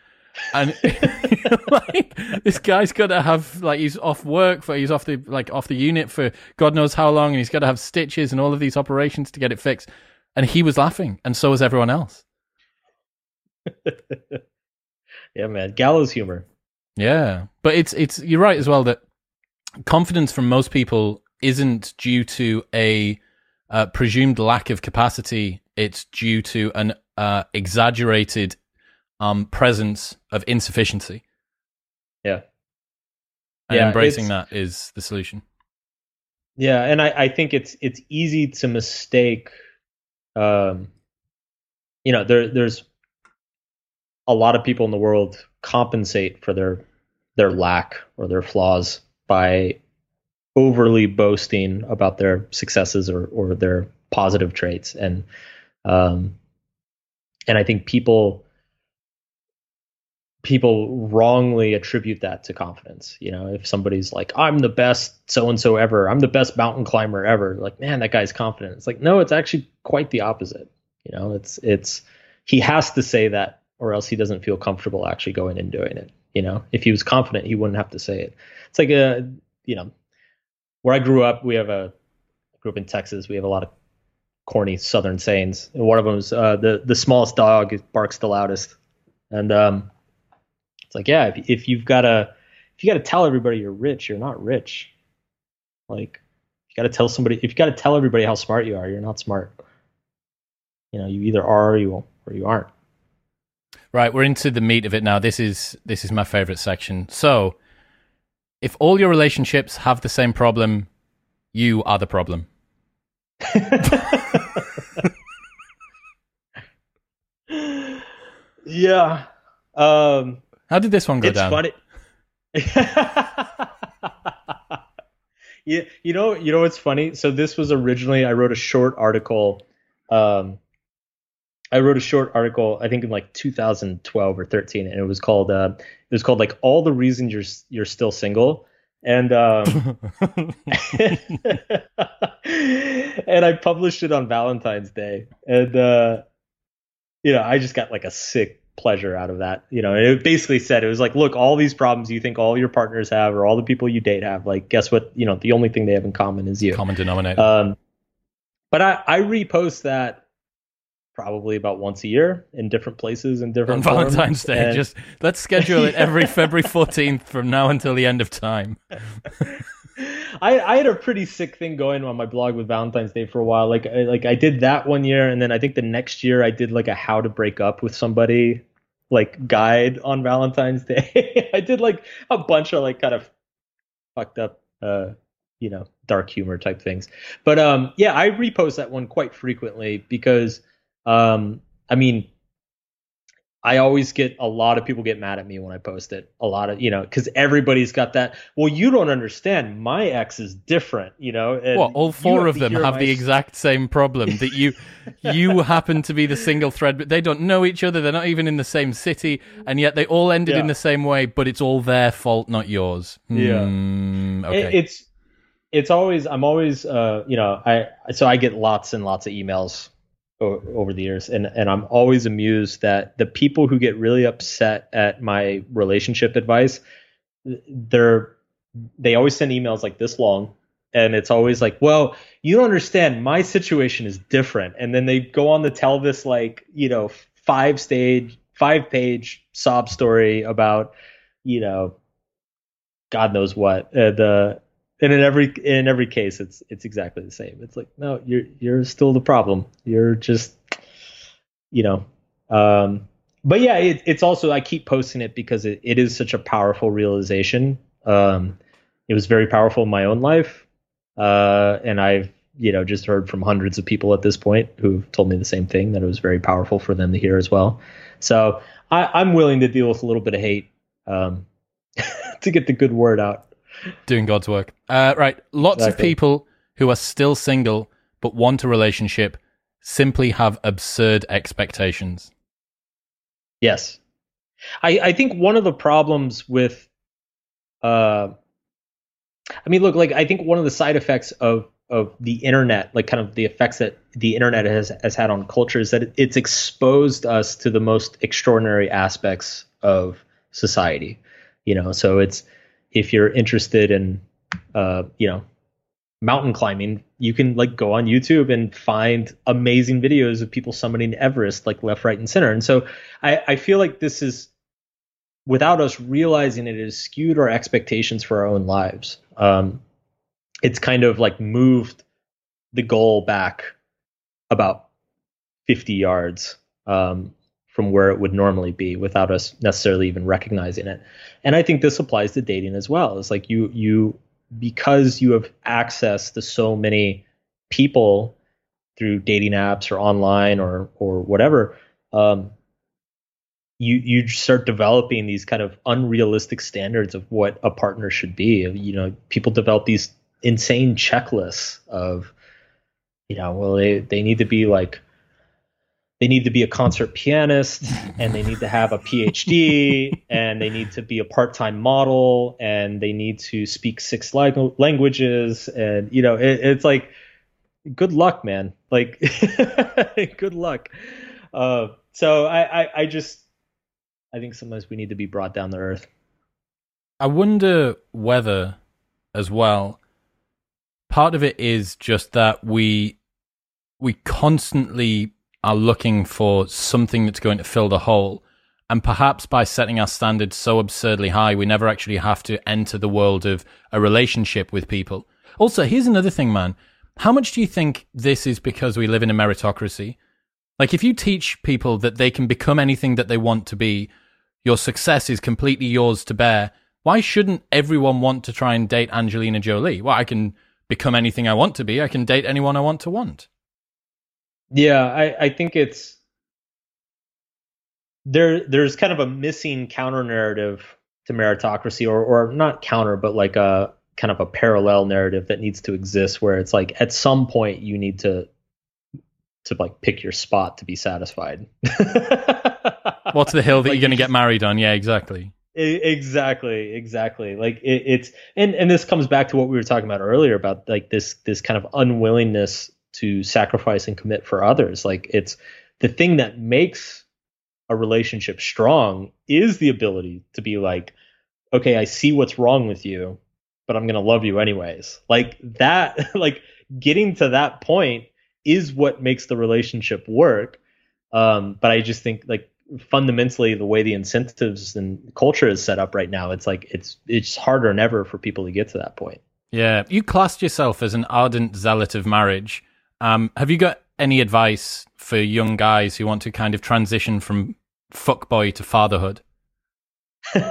and [laughs] like this guy's got to have like he's off work for he's off the like off the unit for God knows how long, and he's got to have stitches and all of these operations to get it fixed. And he was laughing, and so was everyone else. [laughs]
Yeah, man. Gallows humor.
Yeah, but it's it's you're right as well that confidence from most people isn't due to a uh, presumed lack of capacity. It's due to an uh, exaggerated um, presence of insufficiency.
Yeah,
and
Yeah,
embracing that is the solution.
yeah, and I, I think it's it's easy to mistake. Um, you know, there there's a lot of people in the world compensate for their their lack or their flaws by overly boasting about their successes or or their positive traits and um and I think people people wrongly attribute that to confidence. You know, if somebody's like, I'm the best so and so ever, I'm the best mountain climber ever, like, man, that guy's confident. It's like, no, it's actually quite the opposite. You know, it's it's he has to say that or else he doesn't feel comfortable actually going and doing it. You know, if he was confident, he wouldn't have to say it. It's like a you know, where I grew up, we have a grew up in Texas, we have a lot of corny southern sayings. And one of them is uh, the the smallest dog barks the loudest. And um it's like, yeah, if, if you've got to, if you got to tell everybody you're rich, you're not rich. Like, you got to tell somebody, if you got to tell everybody how smart you are, you're not smart. You know, you either are or you won't, or you aren't.
Right, we're into the meat of it now. This is this is my favorite section. So, if all your relationships have the same problem, you are the problem. [laughs]
yeah. Um,
How did this one go
it's
down?
funny. [laughs] yeah, you know, you know what's funny? So this was originally I wrote a short article. Um, I wrote a short article, I think in like 2012 or 13, and it was called uh, it was called like all the reasons you're you're still single, and um, [laughs] [laughs] and I published it on Valentine's Day, and uh, you know I just got like a sick pleasure out of that. You know, and it basically said it was like, look, all these problems you think all your partners have or all the people you date have, like, guess what? You know, the only thing they have in common is you.
Common denominator.
Um, but I, I repost that probably about once a year in different places and
on
different forums,
Valentine's Day,
and-
just let's schedule it every [laughs] February 14th from now until the end of time.
I, I had a pretty sick thing going on my blog with Valentine's Day for a while. Like I, like I did that one year, and then I think the next year I did like a how to break up with somebody like guide on Valentine's Day. [laughs] I did like a bunch of like kind of fucked up, uh, you know, dark humor type things. But um, yeah, I repost that one quite frequently because um, I mean, I always get a lot of people get mad at me when I post it. A lot of, you know, because everybody's got that. Well, you don't understand. My ex is different, you know. and
What? All four of them have
my
the exact same problem that you you [laughs] happen to be the single thread, but they don't know each other. They're not even in the same city, and yet they all ended in the same way. But it's all their fault, not yours.
Yeah. It-
okay.
it's it's always I'm always uh you know I so I get lots and lots of emails over the years. And and I'm always amused that the people who get really upset at my relationship advice they're they always send emails like this long. And it's always like well you don't understand. My situation is different. And then they go on to tell this like you know five stage five page sob story about you know god knows what. Uh, the and in every in every case it's it's exactly the same. It's like no you're you're still the problem. You're just you know um but yeah it, it's also i keep posting it because it, it is such a powerful realization. Um it was very powerful in my own life. Uh and i've you know just heard from hundreds of people at this point who've told me the same thing that it was very powerful for them to hear as well. So I, i'm willing to deal with a little bit of hate um [laughs] to get the good word out
Doing God's work. Uh, right. Lots of people who are still single but want a relationship simply have absurd expectations.
Yes. I, I think one of the problems with uh I mean look like I think one of the side effects of of the internet, like kind of the effects that the internet has has had on culture is that it, it's exposed us to the most extraordinary aspects of society. You know, so it's if you're interested in uh, you know, mountain climbing, you can like go on YouTube and find amazing videos of people summiting Everest like left, right, and center. And so I, I feel like this is without us realizing it, it has skewed our expectations for our own lives. Um, it's kind of like moved the goal back about 50 yards um, from where it would normally be without us necessarily even recognizing it. And I think this applies to dating as well. It's like you you because you have access to so many people through dating apps or online or or whatever, um, you you start developing these kind of unrealistic standards of what a partner should be. You know, people develop these insane checklists of, you know, well they they need to be like they need to be a concert pianist [laughs] and they need to have a PhD and they need to be a part-time model and they need to speak six languages and you know it, it's like good luck man like [laughs] good luck uh, so I, I, I just I think sometimes we need to be brought down to earth.
I wonder whether, as well, part of it is just that we we constantly are looking for something that's going to fill the hole. And perhaps by setting our standards so absurdly high, we never actually have to enter the world of a relationship with people. Also, here's another thing, man. How much do you think this is because we live in a meritocracy? Like, if you teach people that they can become anything that they want to be, your success is completely yours to bear. Why shouldn't everyone want to try and date Angelina Jolie? Well, I can become anything I want to be. I can date anyone I want to want.
Yeah, I, I think it's there. There's kind of a missing counter narrative to meritocracy, or or not counter, but like a kind of a parallel narrative that needs to exist, where it's like at some point you need to to like pick your spot to be satisfied. [laughs]
What's the hill that like you're going to get married on? Yeah, exactly.
Exactly, exactly. Like it, it's and and this comes back to what we were talking about earlier about like this this kind of unwillingness to sacrifice and commit for others. Like it's the thing that makes a relationship strong is the ability to be like, okay, I see what's wrong with you, but I'm going to love you anyways. Like that, [laughs] like getting to that point is what makes the relationship work. Um, but I just think like fundamentally the way the incentives and culture is set up right now, it's like it's it's harder than ever for people to get to that point.
Yeah, you classed yourself as an ardent zealot of marriage. Um, have you got any advice for young guys who want to kind of transition from fuckboy to fatherhood? [laughs]
from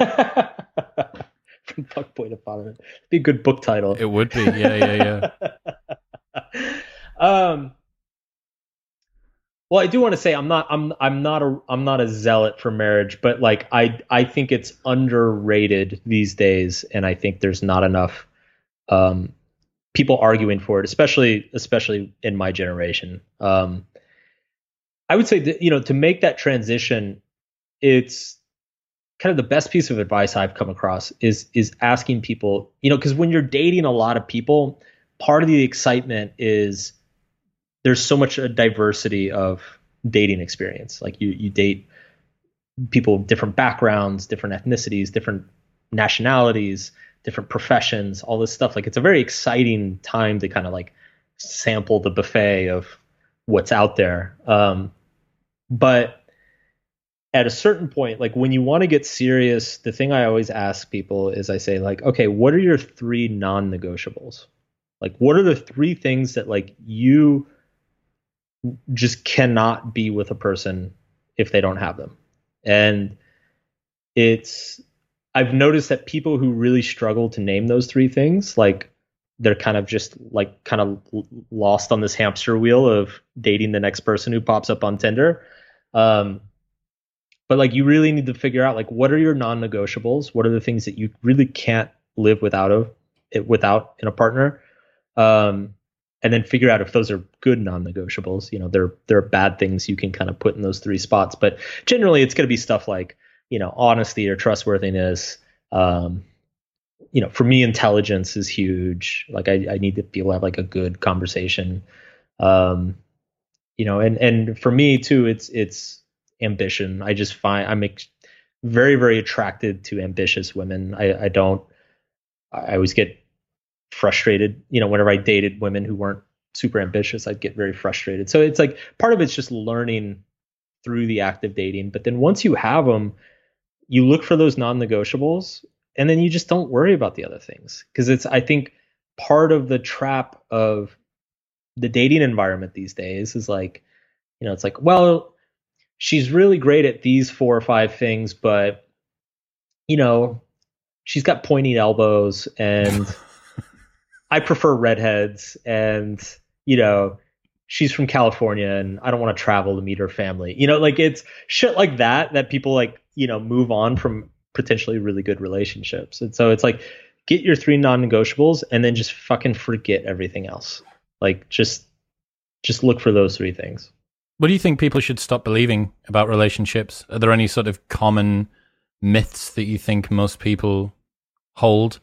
fuckboy to fatherhood, It'd be a good book title.
It would be, yeah, yeah,
yeah. [laughs] um, well, I do want to say I'm not I'm I'm not a I'm not a zealot for marriage, but like I I think it's underrated these days, and I think there's not enough um, people arguing for it, especially especially in my generation. Um, I would say that you know to make that transition, it's kind of the best piece of advice I've come across is is asking people, you know, because when you're dating a lot of people, part of the excitement is there's so much a diversity of dating experience. Like you you date people of different backgrounds, different ethnicities, different nationalities, different professions, all this stuff. Like it's a very exciting time to kind of like sample the buffet of what's out there. Um, but at a certain point, like when you want to get serious, the thing I always ask people is I say like, okay, what are your three non-negotiables? Like what are the three things that like you just cannot be with a person if they don't have them. And it's I've noticed that people who really struggle to name those three things, like they're kind of just like kind of lost on this hamster wheel of dating the next person who pops up on Tinder. Um, but like you really need to figure out like what are your non-negotiables? What are the things that you really can't live without of it without in a partner? Um, and then figure out if those are good non-negotiables. You know, there there are bad things you can kind of put in those three spots, but generally it's going to be stuff like you know honesty or trustworthiness. Um, you know, for me, intelligence is huge. Like I, I need to be able to have like a good conversation. Um, you know, and and for me too, it's it's ambition. I just find I'm ex- very very attracted to ambitious women. I, I don't. I always get frustrated. You know, whenever I dated women who weren't super ambitious, I'd get very frustrated. So it's like part of it's just learning through the act of dating. But then once you have them, you look for those non-negotiables and then you just don't worry about the other things. Because it's i think part of the trap of the dating environment these days is like you know it's like well she's really great at these four or five things but you know she's got pointy elbows and [laughs] i prefer redheads and you know she's from california and i don't want to travel to meet her family. You know like it's shit like that that people like you know move on from potentially really good relationships. And so it's like get your three non-negotiables and then just fucking forget everything else. Like just just look for those three things.
What do you think people should stop believing about relationships? Are there any sort of common myths that you think most people hold?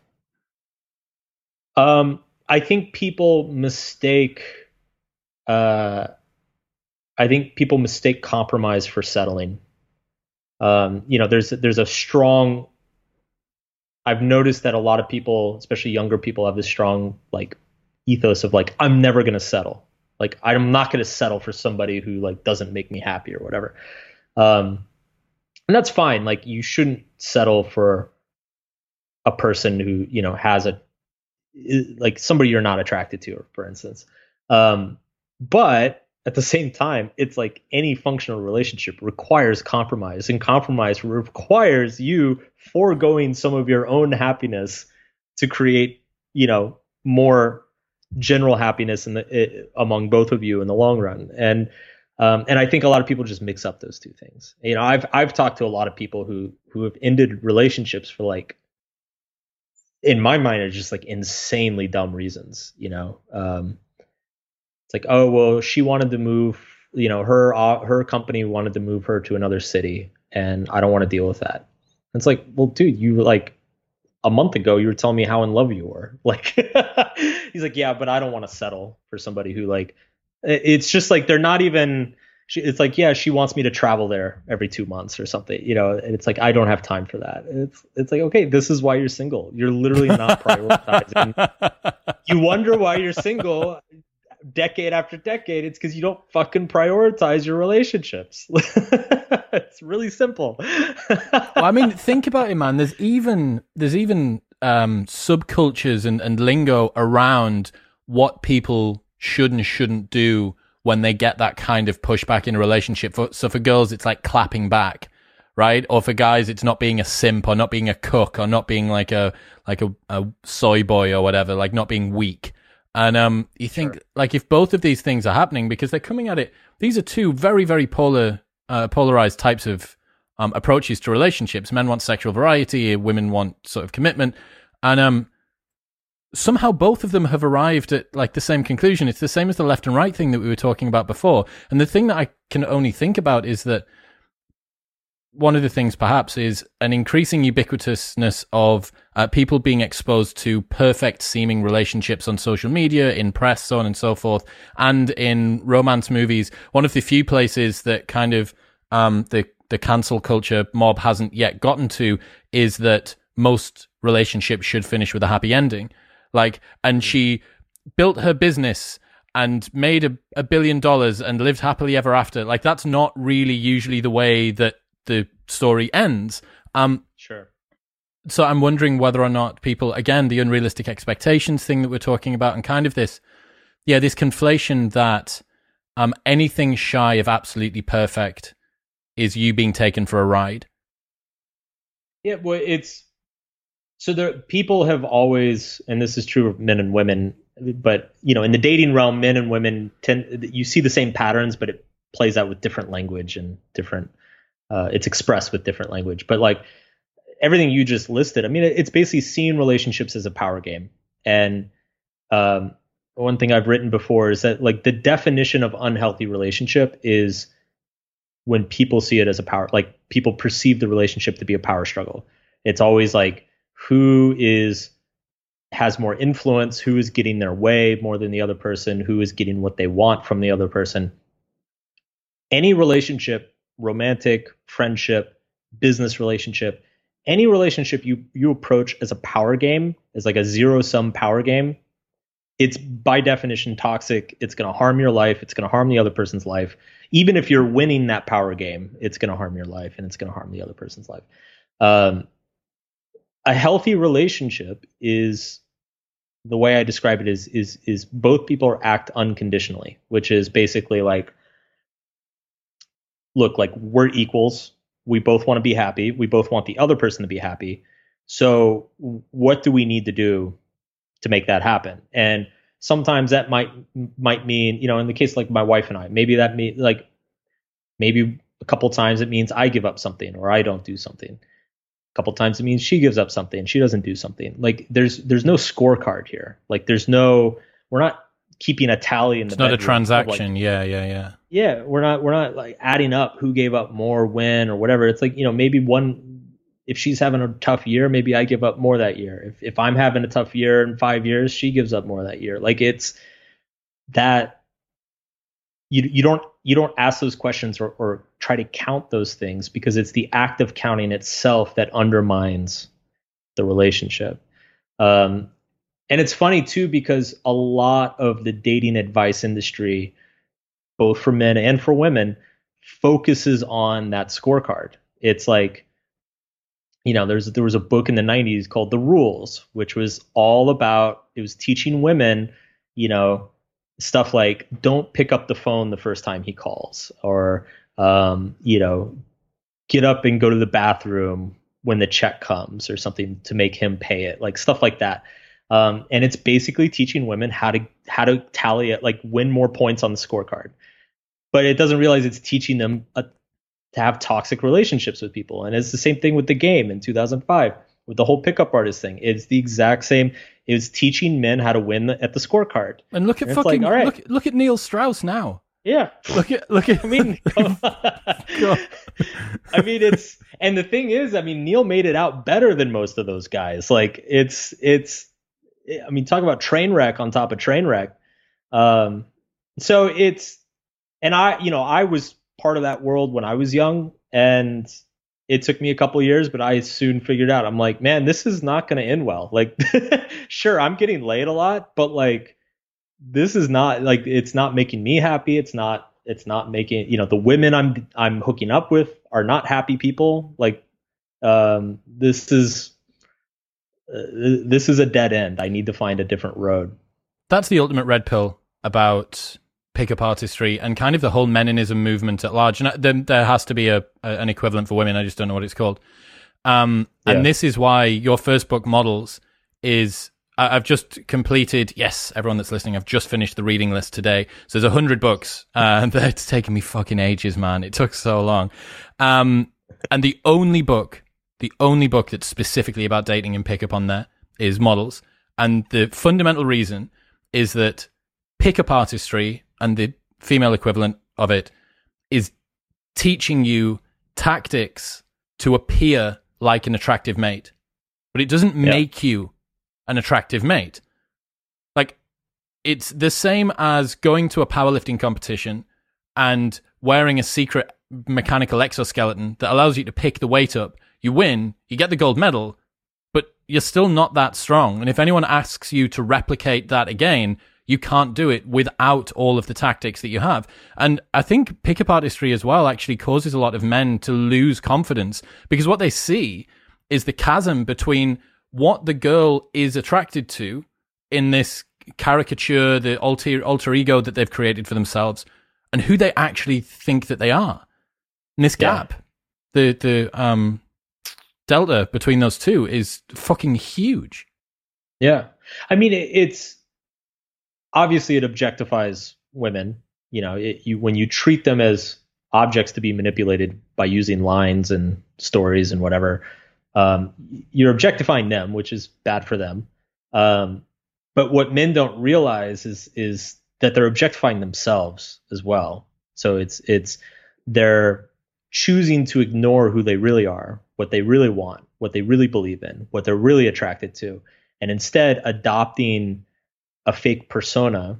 Um i think people mistake uh i think people mistake compromise for settling um, you know, there's there's a strong. I've noticed that a lot of people, especially younger people, have this strong like ethos of like I'm never gonna settle. Like I'm not gonna settle for somebody who like doesn't make me happy or whatever. Um, and that's fine. Like you shouldn't settle for a person who you know has a like somebody you're not attracted to, for instance. Um, but at the same time, it's like any functional relationship requires compromise, and compromise requires you foregoing some of your own happiness to create, you know, more general happiness in the among both of you in the long run. And um, and I think a lot of people just mix up those two things. You know, I've I've talked to a lot of people who who have ended relationships for like, in my mind, are just like insanely dumb reasons. You know. Um, it's like, oh well, she wanted to move. You know, her uh, her company wanted to move her to another city, and I don't want to deal with that. And it's like, well, dude, you like a month ago you were telling me how in love you were. [laughs] Like, he's like, yeah, but I don't want to settle for somebody who like. It's just like they're not even. It's like, yeah, she wants me to travel there every two months or something, you know. And it's like, I don't have time for that. It's it's like, okay, this is why you're single. You're literally not [laughs] prioritizing. you wonder why you're single decade after decade, it's because you don't fucking prioritize your relationships. [laughs] it's really simple. [laughs]
well, I mean, think about it, man. There's even there's even um, subcultures and, and lingo around what people should and shouldn't do when they get that kind of pushback in a relationship. For, so for girls, it's like clapping back, right? Or for guys, it's not being a simp or not being a cook or not being like a like a, a soy boy or whatever, like not being weak. And um, you think sure. like if both of these things are happening because they're coming at it, these are two very very polar uh, polarized types of um, approaches to relationships. Men want sexual variety, women want sort of commitment, and um, somehow both of them have arrived at like the same conclusion. It's the same as the left and right thing that we were talking about before. And the thing that I can only think about is that one of the things perhaps is an increasing ubiquitousness of uh, people being exposed to perfect seeming relationships on social media, in press, so on and so forth, and in romance movies. One of the few places that kind of um, the the cancel culture mob hasn't yet gotten to is that most relationships should finish with a happy ending. Like, and she built her business and made a, a billion dollars and lived happily ever after. Like, that's not really usually the way that the story ends. Um,
sure.
So I'm wondering whether or not people, again, the unrealistic expectations thing that we're talking about, and kind of this, yeah, this conflation that um, anything shy of absolutely perfect is you being taken for a ride.
Yeah, well, it's so there. People have always, and this is true of men and women, but you know, in the dating realm, men and women tend you see the same patterns, but it plays out with different language and different uh, it's expressed with different language. But like everything you just listed, I mean, it's basically seeing relationships as a power game. And um, one thing I've written before is that like the definition of unhealthy relationship is when people see it as a power, like people perceive the relationship to be a power struggle. It's always like who is has more influence, who is getting their way more than the other person, who is getting what they want from the other person. Any relationship romantic, friendship, business relationship, any relationship you you approach as a power game, as like a zero sum power game, it's by definition toxic. It's going to harm your life. It's going to harm the other person's life. Even if you're winning that power game, it's going to harm your life and it's going to harm the other person's life. Um, a healthy relationship is the way I describe it is is is both people act unconditionally, which is basically like look like we're equals. We both want to be happy. We both want the other person to be happy. So what do we need to do to make that happen? And sometimes that might might mean, you know, in the case like my wife and I, maybe that mean like maybe a couple times it means I give up something or I don't do something A couple times it means she gives up something she doesn't do something like there's there's no scorecard here like there's no we're not keeping a tally in the
it's not a transaction like, yeah yeah yeah.
Yeah we're not we're not like adding up who gave up more when or whatever. It's like you know maybe one if she's having a tough year maybe i give up more that year. If if i'm having a tough year in five years she gives up more that year. Like it's that you you don't you don't ask those questions or, or try to count those things because it's the act of counting itself that undermines the relationship. Um, and it's funny too because a lot of the dating advice industry, both for men and for women, focuses on that scorecard. It's like, you know, there's there was a book in the 90s called The Rules, which was all about it was teaching women, you know, stuff like don't pick up the phone the first time he calls or um, you know get up and go to the bathroom when the check comes or something to make him pay it like stuff like that um, and it's basically teaching women how to how to tally it like win more points on the scorecard but it doesn't realize it's teaching them a, to have toxic relationships with people and it's the same thing with the game in 2005 with the whole pickup artist thing. It's the exact same. It's teaching men how to win at the scorecard.
And look at and fucking like, look, look at Neil Strauss now.
Yeah.
Look at look at [laughs]
I mean [laughs] I mean it's and the thing is, I mean Neil made it out better than most of those guys. Like it's it's I mean talk about train wreck on top of train wreck. Um so it's and I you know I was part of that world when I was young and it took me a couple years, but I soon figured out. I'm like, man, this is not going to end well. Like, [laughs] sure, I'm getting laid a lot, but like, this is not like it's not making me happy. It's not. It's not making you know the women I'm I'm hooking up with are not happy people. Like, um, this is uh, this is a dead end. I need to find a different road.
That's the ultimate red pill about pickup artistry and kind of the whole meninism movement at large. And uh, there, there has to be a, a, an equivalent for women. I just don't know what it's called. Um, yeah. And this is why your first book, Models, is I've just completed. Yes, everyone that's listening, I've just finished the reading list today. So there's a hundred books, uh, [laughs] and it's taken me fucking ages, man. It took so long. Um, and the only book, the only book that's specifically about dating and pickup on there is Models. And the fundamental reason is that pickup artistry and the female equivalent of it is teaching you tactics to appear like an attractive mate, but it doesn't yeah. make you an attractive mate. Like, it's the same as going to a powerlifting competition and wearing a secret mechanical exoskeleton that allows you to pick the weight up. You win, you get the gold medal, but you're still not that strong. And if anyone asks you to replicate that again, you can't do it without all of the tactics that you have. And I think pickup artistry as well actually causes a lot of men to lose confidence because what they see is the chasm between what the girl is attracted to in this caricature, the alter, alter ego that they've created for themselves, and who they actually think that they are. And this gap, yeah. the the um delta between those two is fucking huge.
Yeah. I mean, it, it's obviously it objectifies women. You know, it, you when you treat them as objects to be manipulated by using lines and stories and whatever, um, you're objectifying them, which is bad for them. Um, but what men don't realize is is that they're objectifying themselves as well. So it's it's they're choosing to ignore who they really are, what they really want, what they really believe in, what they're really attracted to, and instead adopting a fake persona,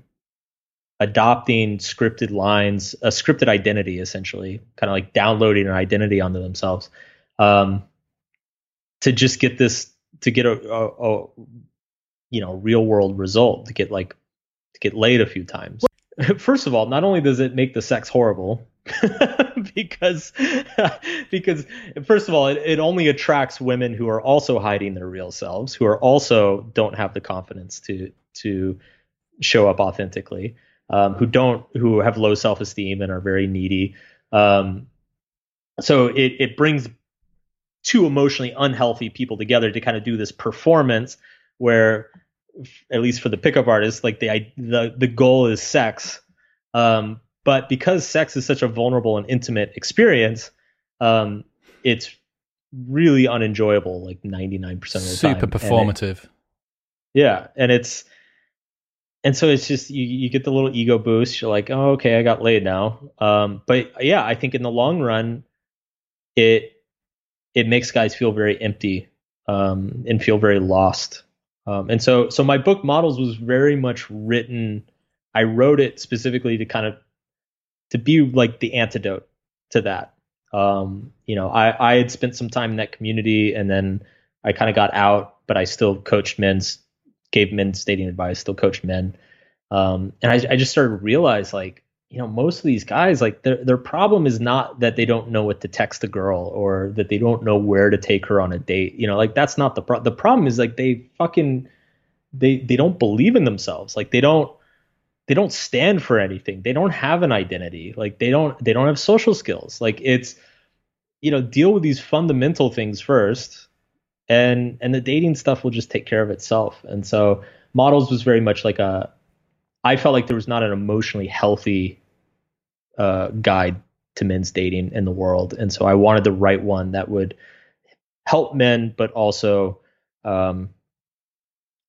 adopting scripted lines, a scripted identity, essentially, kind of like downloading an identity onto themselves, um, to just get this, to get a, a, a, you know, real world result, to get like, to get laid a few times. [laughs] First of all, not only does it make the sex horrible, [laughs] because [laughs] because first of all it, it only attracts women who are also hiding their real selves who are also don't have the confidence to to show up authentically um, who don't who have low self-esteem and are very needy. Um, so it, it brings two emotionally unhealthy people together to kind of do this performance where at least for the pickup artist like the the the goal is sex um, but because sex is such a vulnerable and intimate experience um, it's really unenjoyable like 99% of the
Super
time.
Super performative.
it, yeah and it's and so it's just you, you get the little ego boost. You're like oh okay i got laid now. Um, but yeah i think in the long run it it makes guys feel very empty um, and feel very lost. Um, and so so my book models was very much written i wrote it specifically to kind of to be like the antidote to that um, you know i i had spent some time in that community and then i kind of got out but i still coached men's gave men's dating advice, still coached men. Um, and I, I just started to realize like, you know, most of these guys, like their their problem is not that they don't know what to text a girl or that they don't know where to take her on a date. You know, like that's not the problem. The problem is like they fucking they they don't believe in themselves. Like they don't they don't stand for anything. They don't have an identity. Like they don't they don't have social skills. Like it's you know, deal with these fundamental things first and and the dating stuff will just take care of itself. And so models was very much like a I felt like there was not an emotionally healthy uh, guide to men's dating in the world, and so I wanted the right one that would help men, but also um,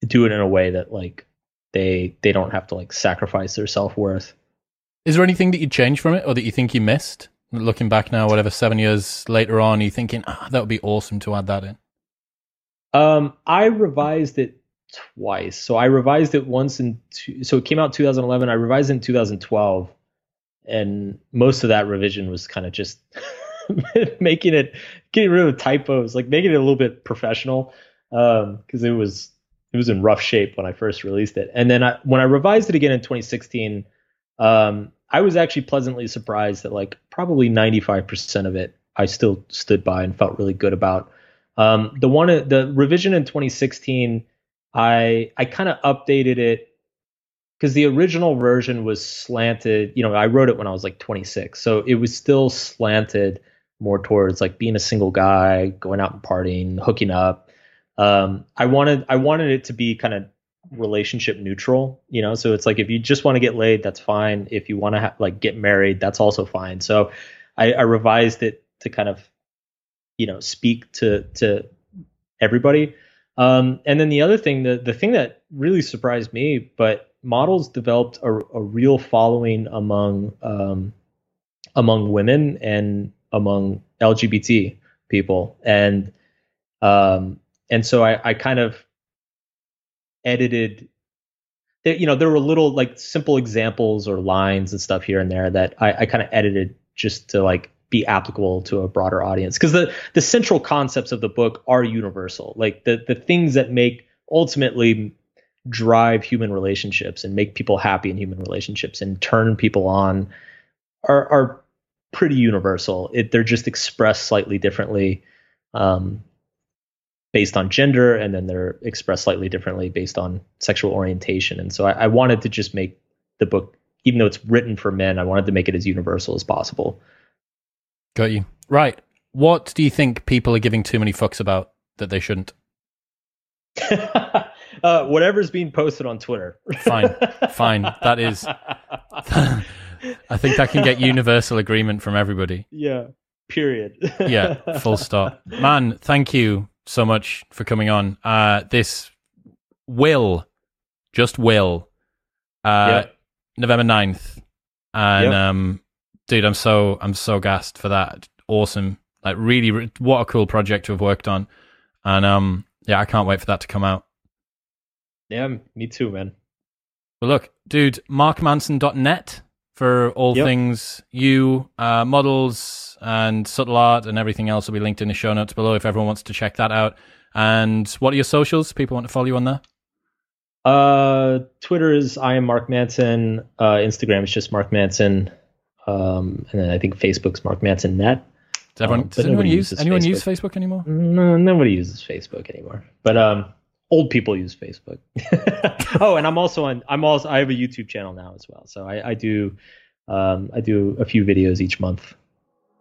do it in a way that like they they don't have to like sacrifice their self worth.
Is there anything that you change from it, or that you think you missed? Looking back now, whatever seven years later on, you thinking ah, that would be awesome to add that in.
Um, I revised it twice. So I revised it once in two, so it came out 2011. I revised it in 2012, and most of that revision was kind of just [laughs] making it getting rid of typos, like making it a little bit professional because um, it was it was in rough shape when I first released it. And then I, when I revised it again in 2016, um, I was actually pleasantly surprised that like probably 95% of it I still stood by and felt really good about. Um, the one, the revision in 2016, I I kind of updated it because the original version was slanted. You know, I wrote it when I was like 26, so it was still slanted more towards like being a single guy, going out and partying, hooking up. Um, I wanted I wanted it to be kind of relationship neutral, you know. So it's like if you just want to get laid, that's fine. If you want to ha- like get married, that's also fine. So I, I revised it to kind of you know speak to to everybody. Um, and then the other thing, the the thing that really surprised me, but models developed a, a real following among um, among women and among LGBT people, and um, and so I, I kind of edited. You know, there were little like simple examples or lines and stuff here and there that I, I kind of edited just to like be applicable to a broader audience because the the central concepts of the book are universal like the the things that make ultimately drive human relationships and make people happy in human relationships and turn people on are are pretty universal it, they're just expressed slightly differently um, based on gender and then they're expressed slightly differently based on sexual orientation and so I, I wanted to just make the book even though it's written for men i wanted to make it as universal as possible
Got you. Right. What do you think people are giving too many fucks about that they shouldn't? [laughs]
uh, whatever's being posted on Twitter.
fine. [laughs] Fine. That is. [laughs] I think that can get universal agreement from everybody.
Yeah. Period.
yeah. Full stop. Man, thank you so much for coming on. Uh, this will, just will, uh, yep. November 9th. And yep. um, dude, I'm so I'm so gassed for that. Awesome, like really, what a cool project to have worked on, and um, yeah, I can't wait for that to come out.
Yeah, me too, man.
Well, look, dude, markmanson.net for all yep. things you, uh, models, and subtle art, and everything else will be linked in the show notes below if everyone wants to check that out. And what are your socials? People want to follow you on there.
Uh, Twitter is I am Mark Manson. Uh, Instagram is just Mark Manson. Um, and then I think Facebook's Mark Manson Net.
Does, everyone,
Um,
does anyone use anyone
Facebook.
use Facebook anymore?
No, nobody uses Facebook anymore. But um, old people use Facebook. [laughs] oh, and I'm also on. I'm also. I have a YouTube channel now as well. So I, I do. Um, I do a few videos each month.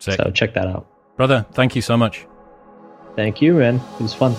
Sick.
So check that out.
Brother, thank you so much.
Thank you, man. It was fun.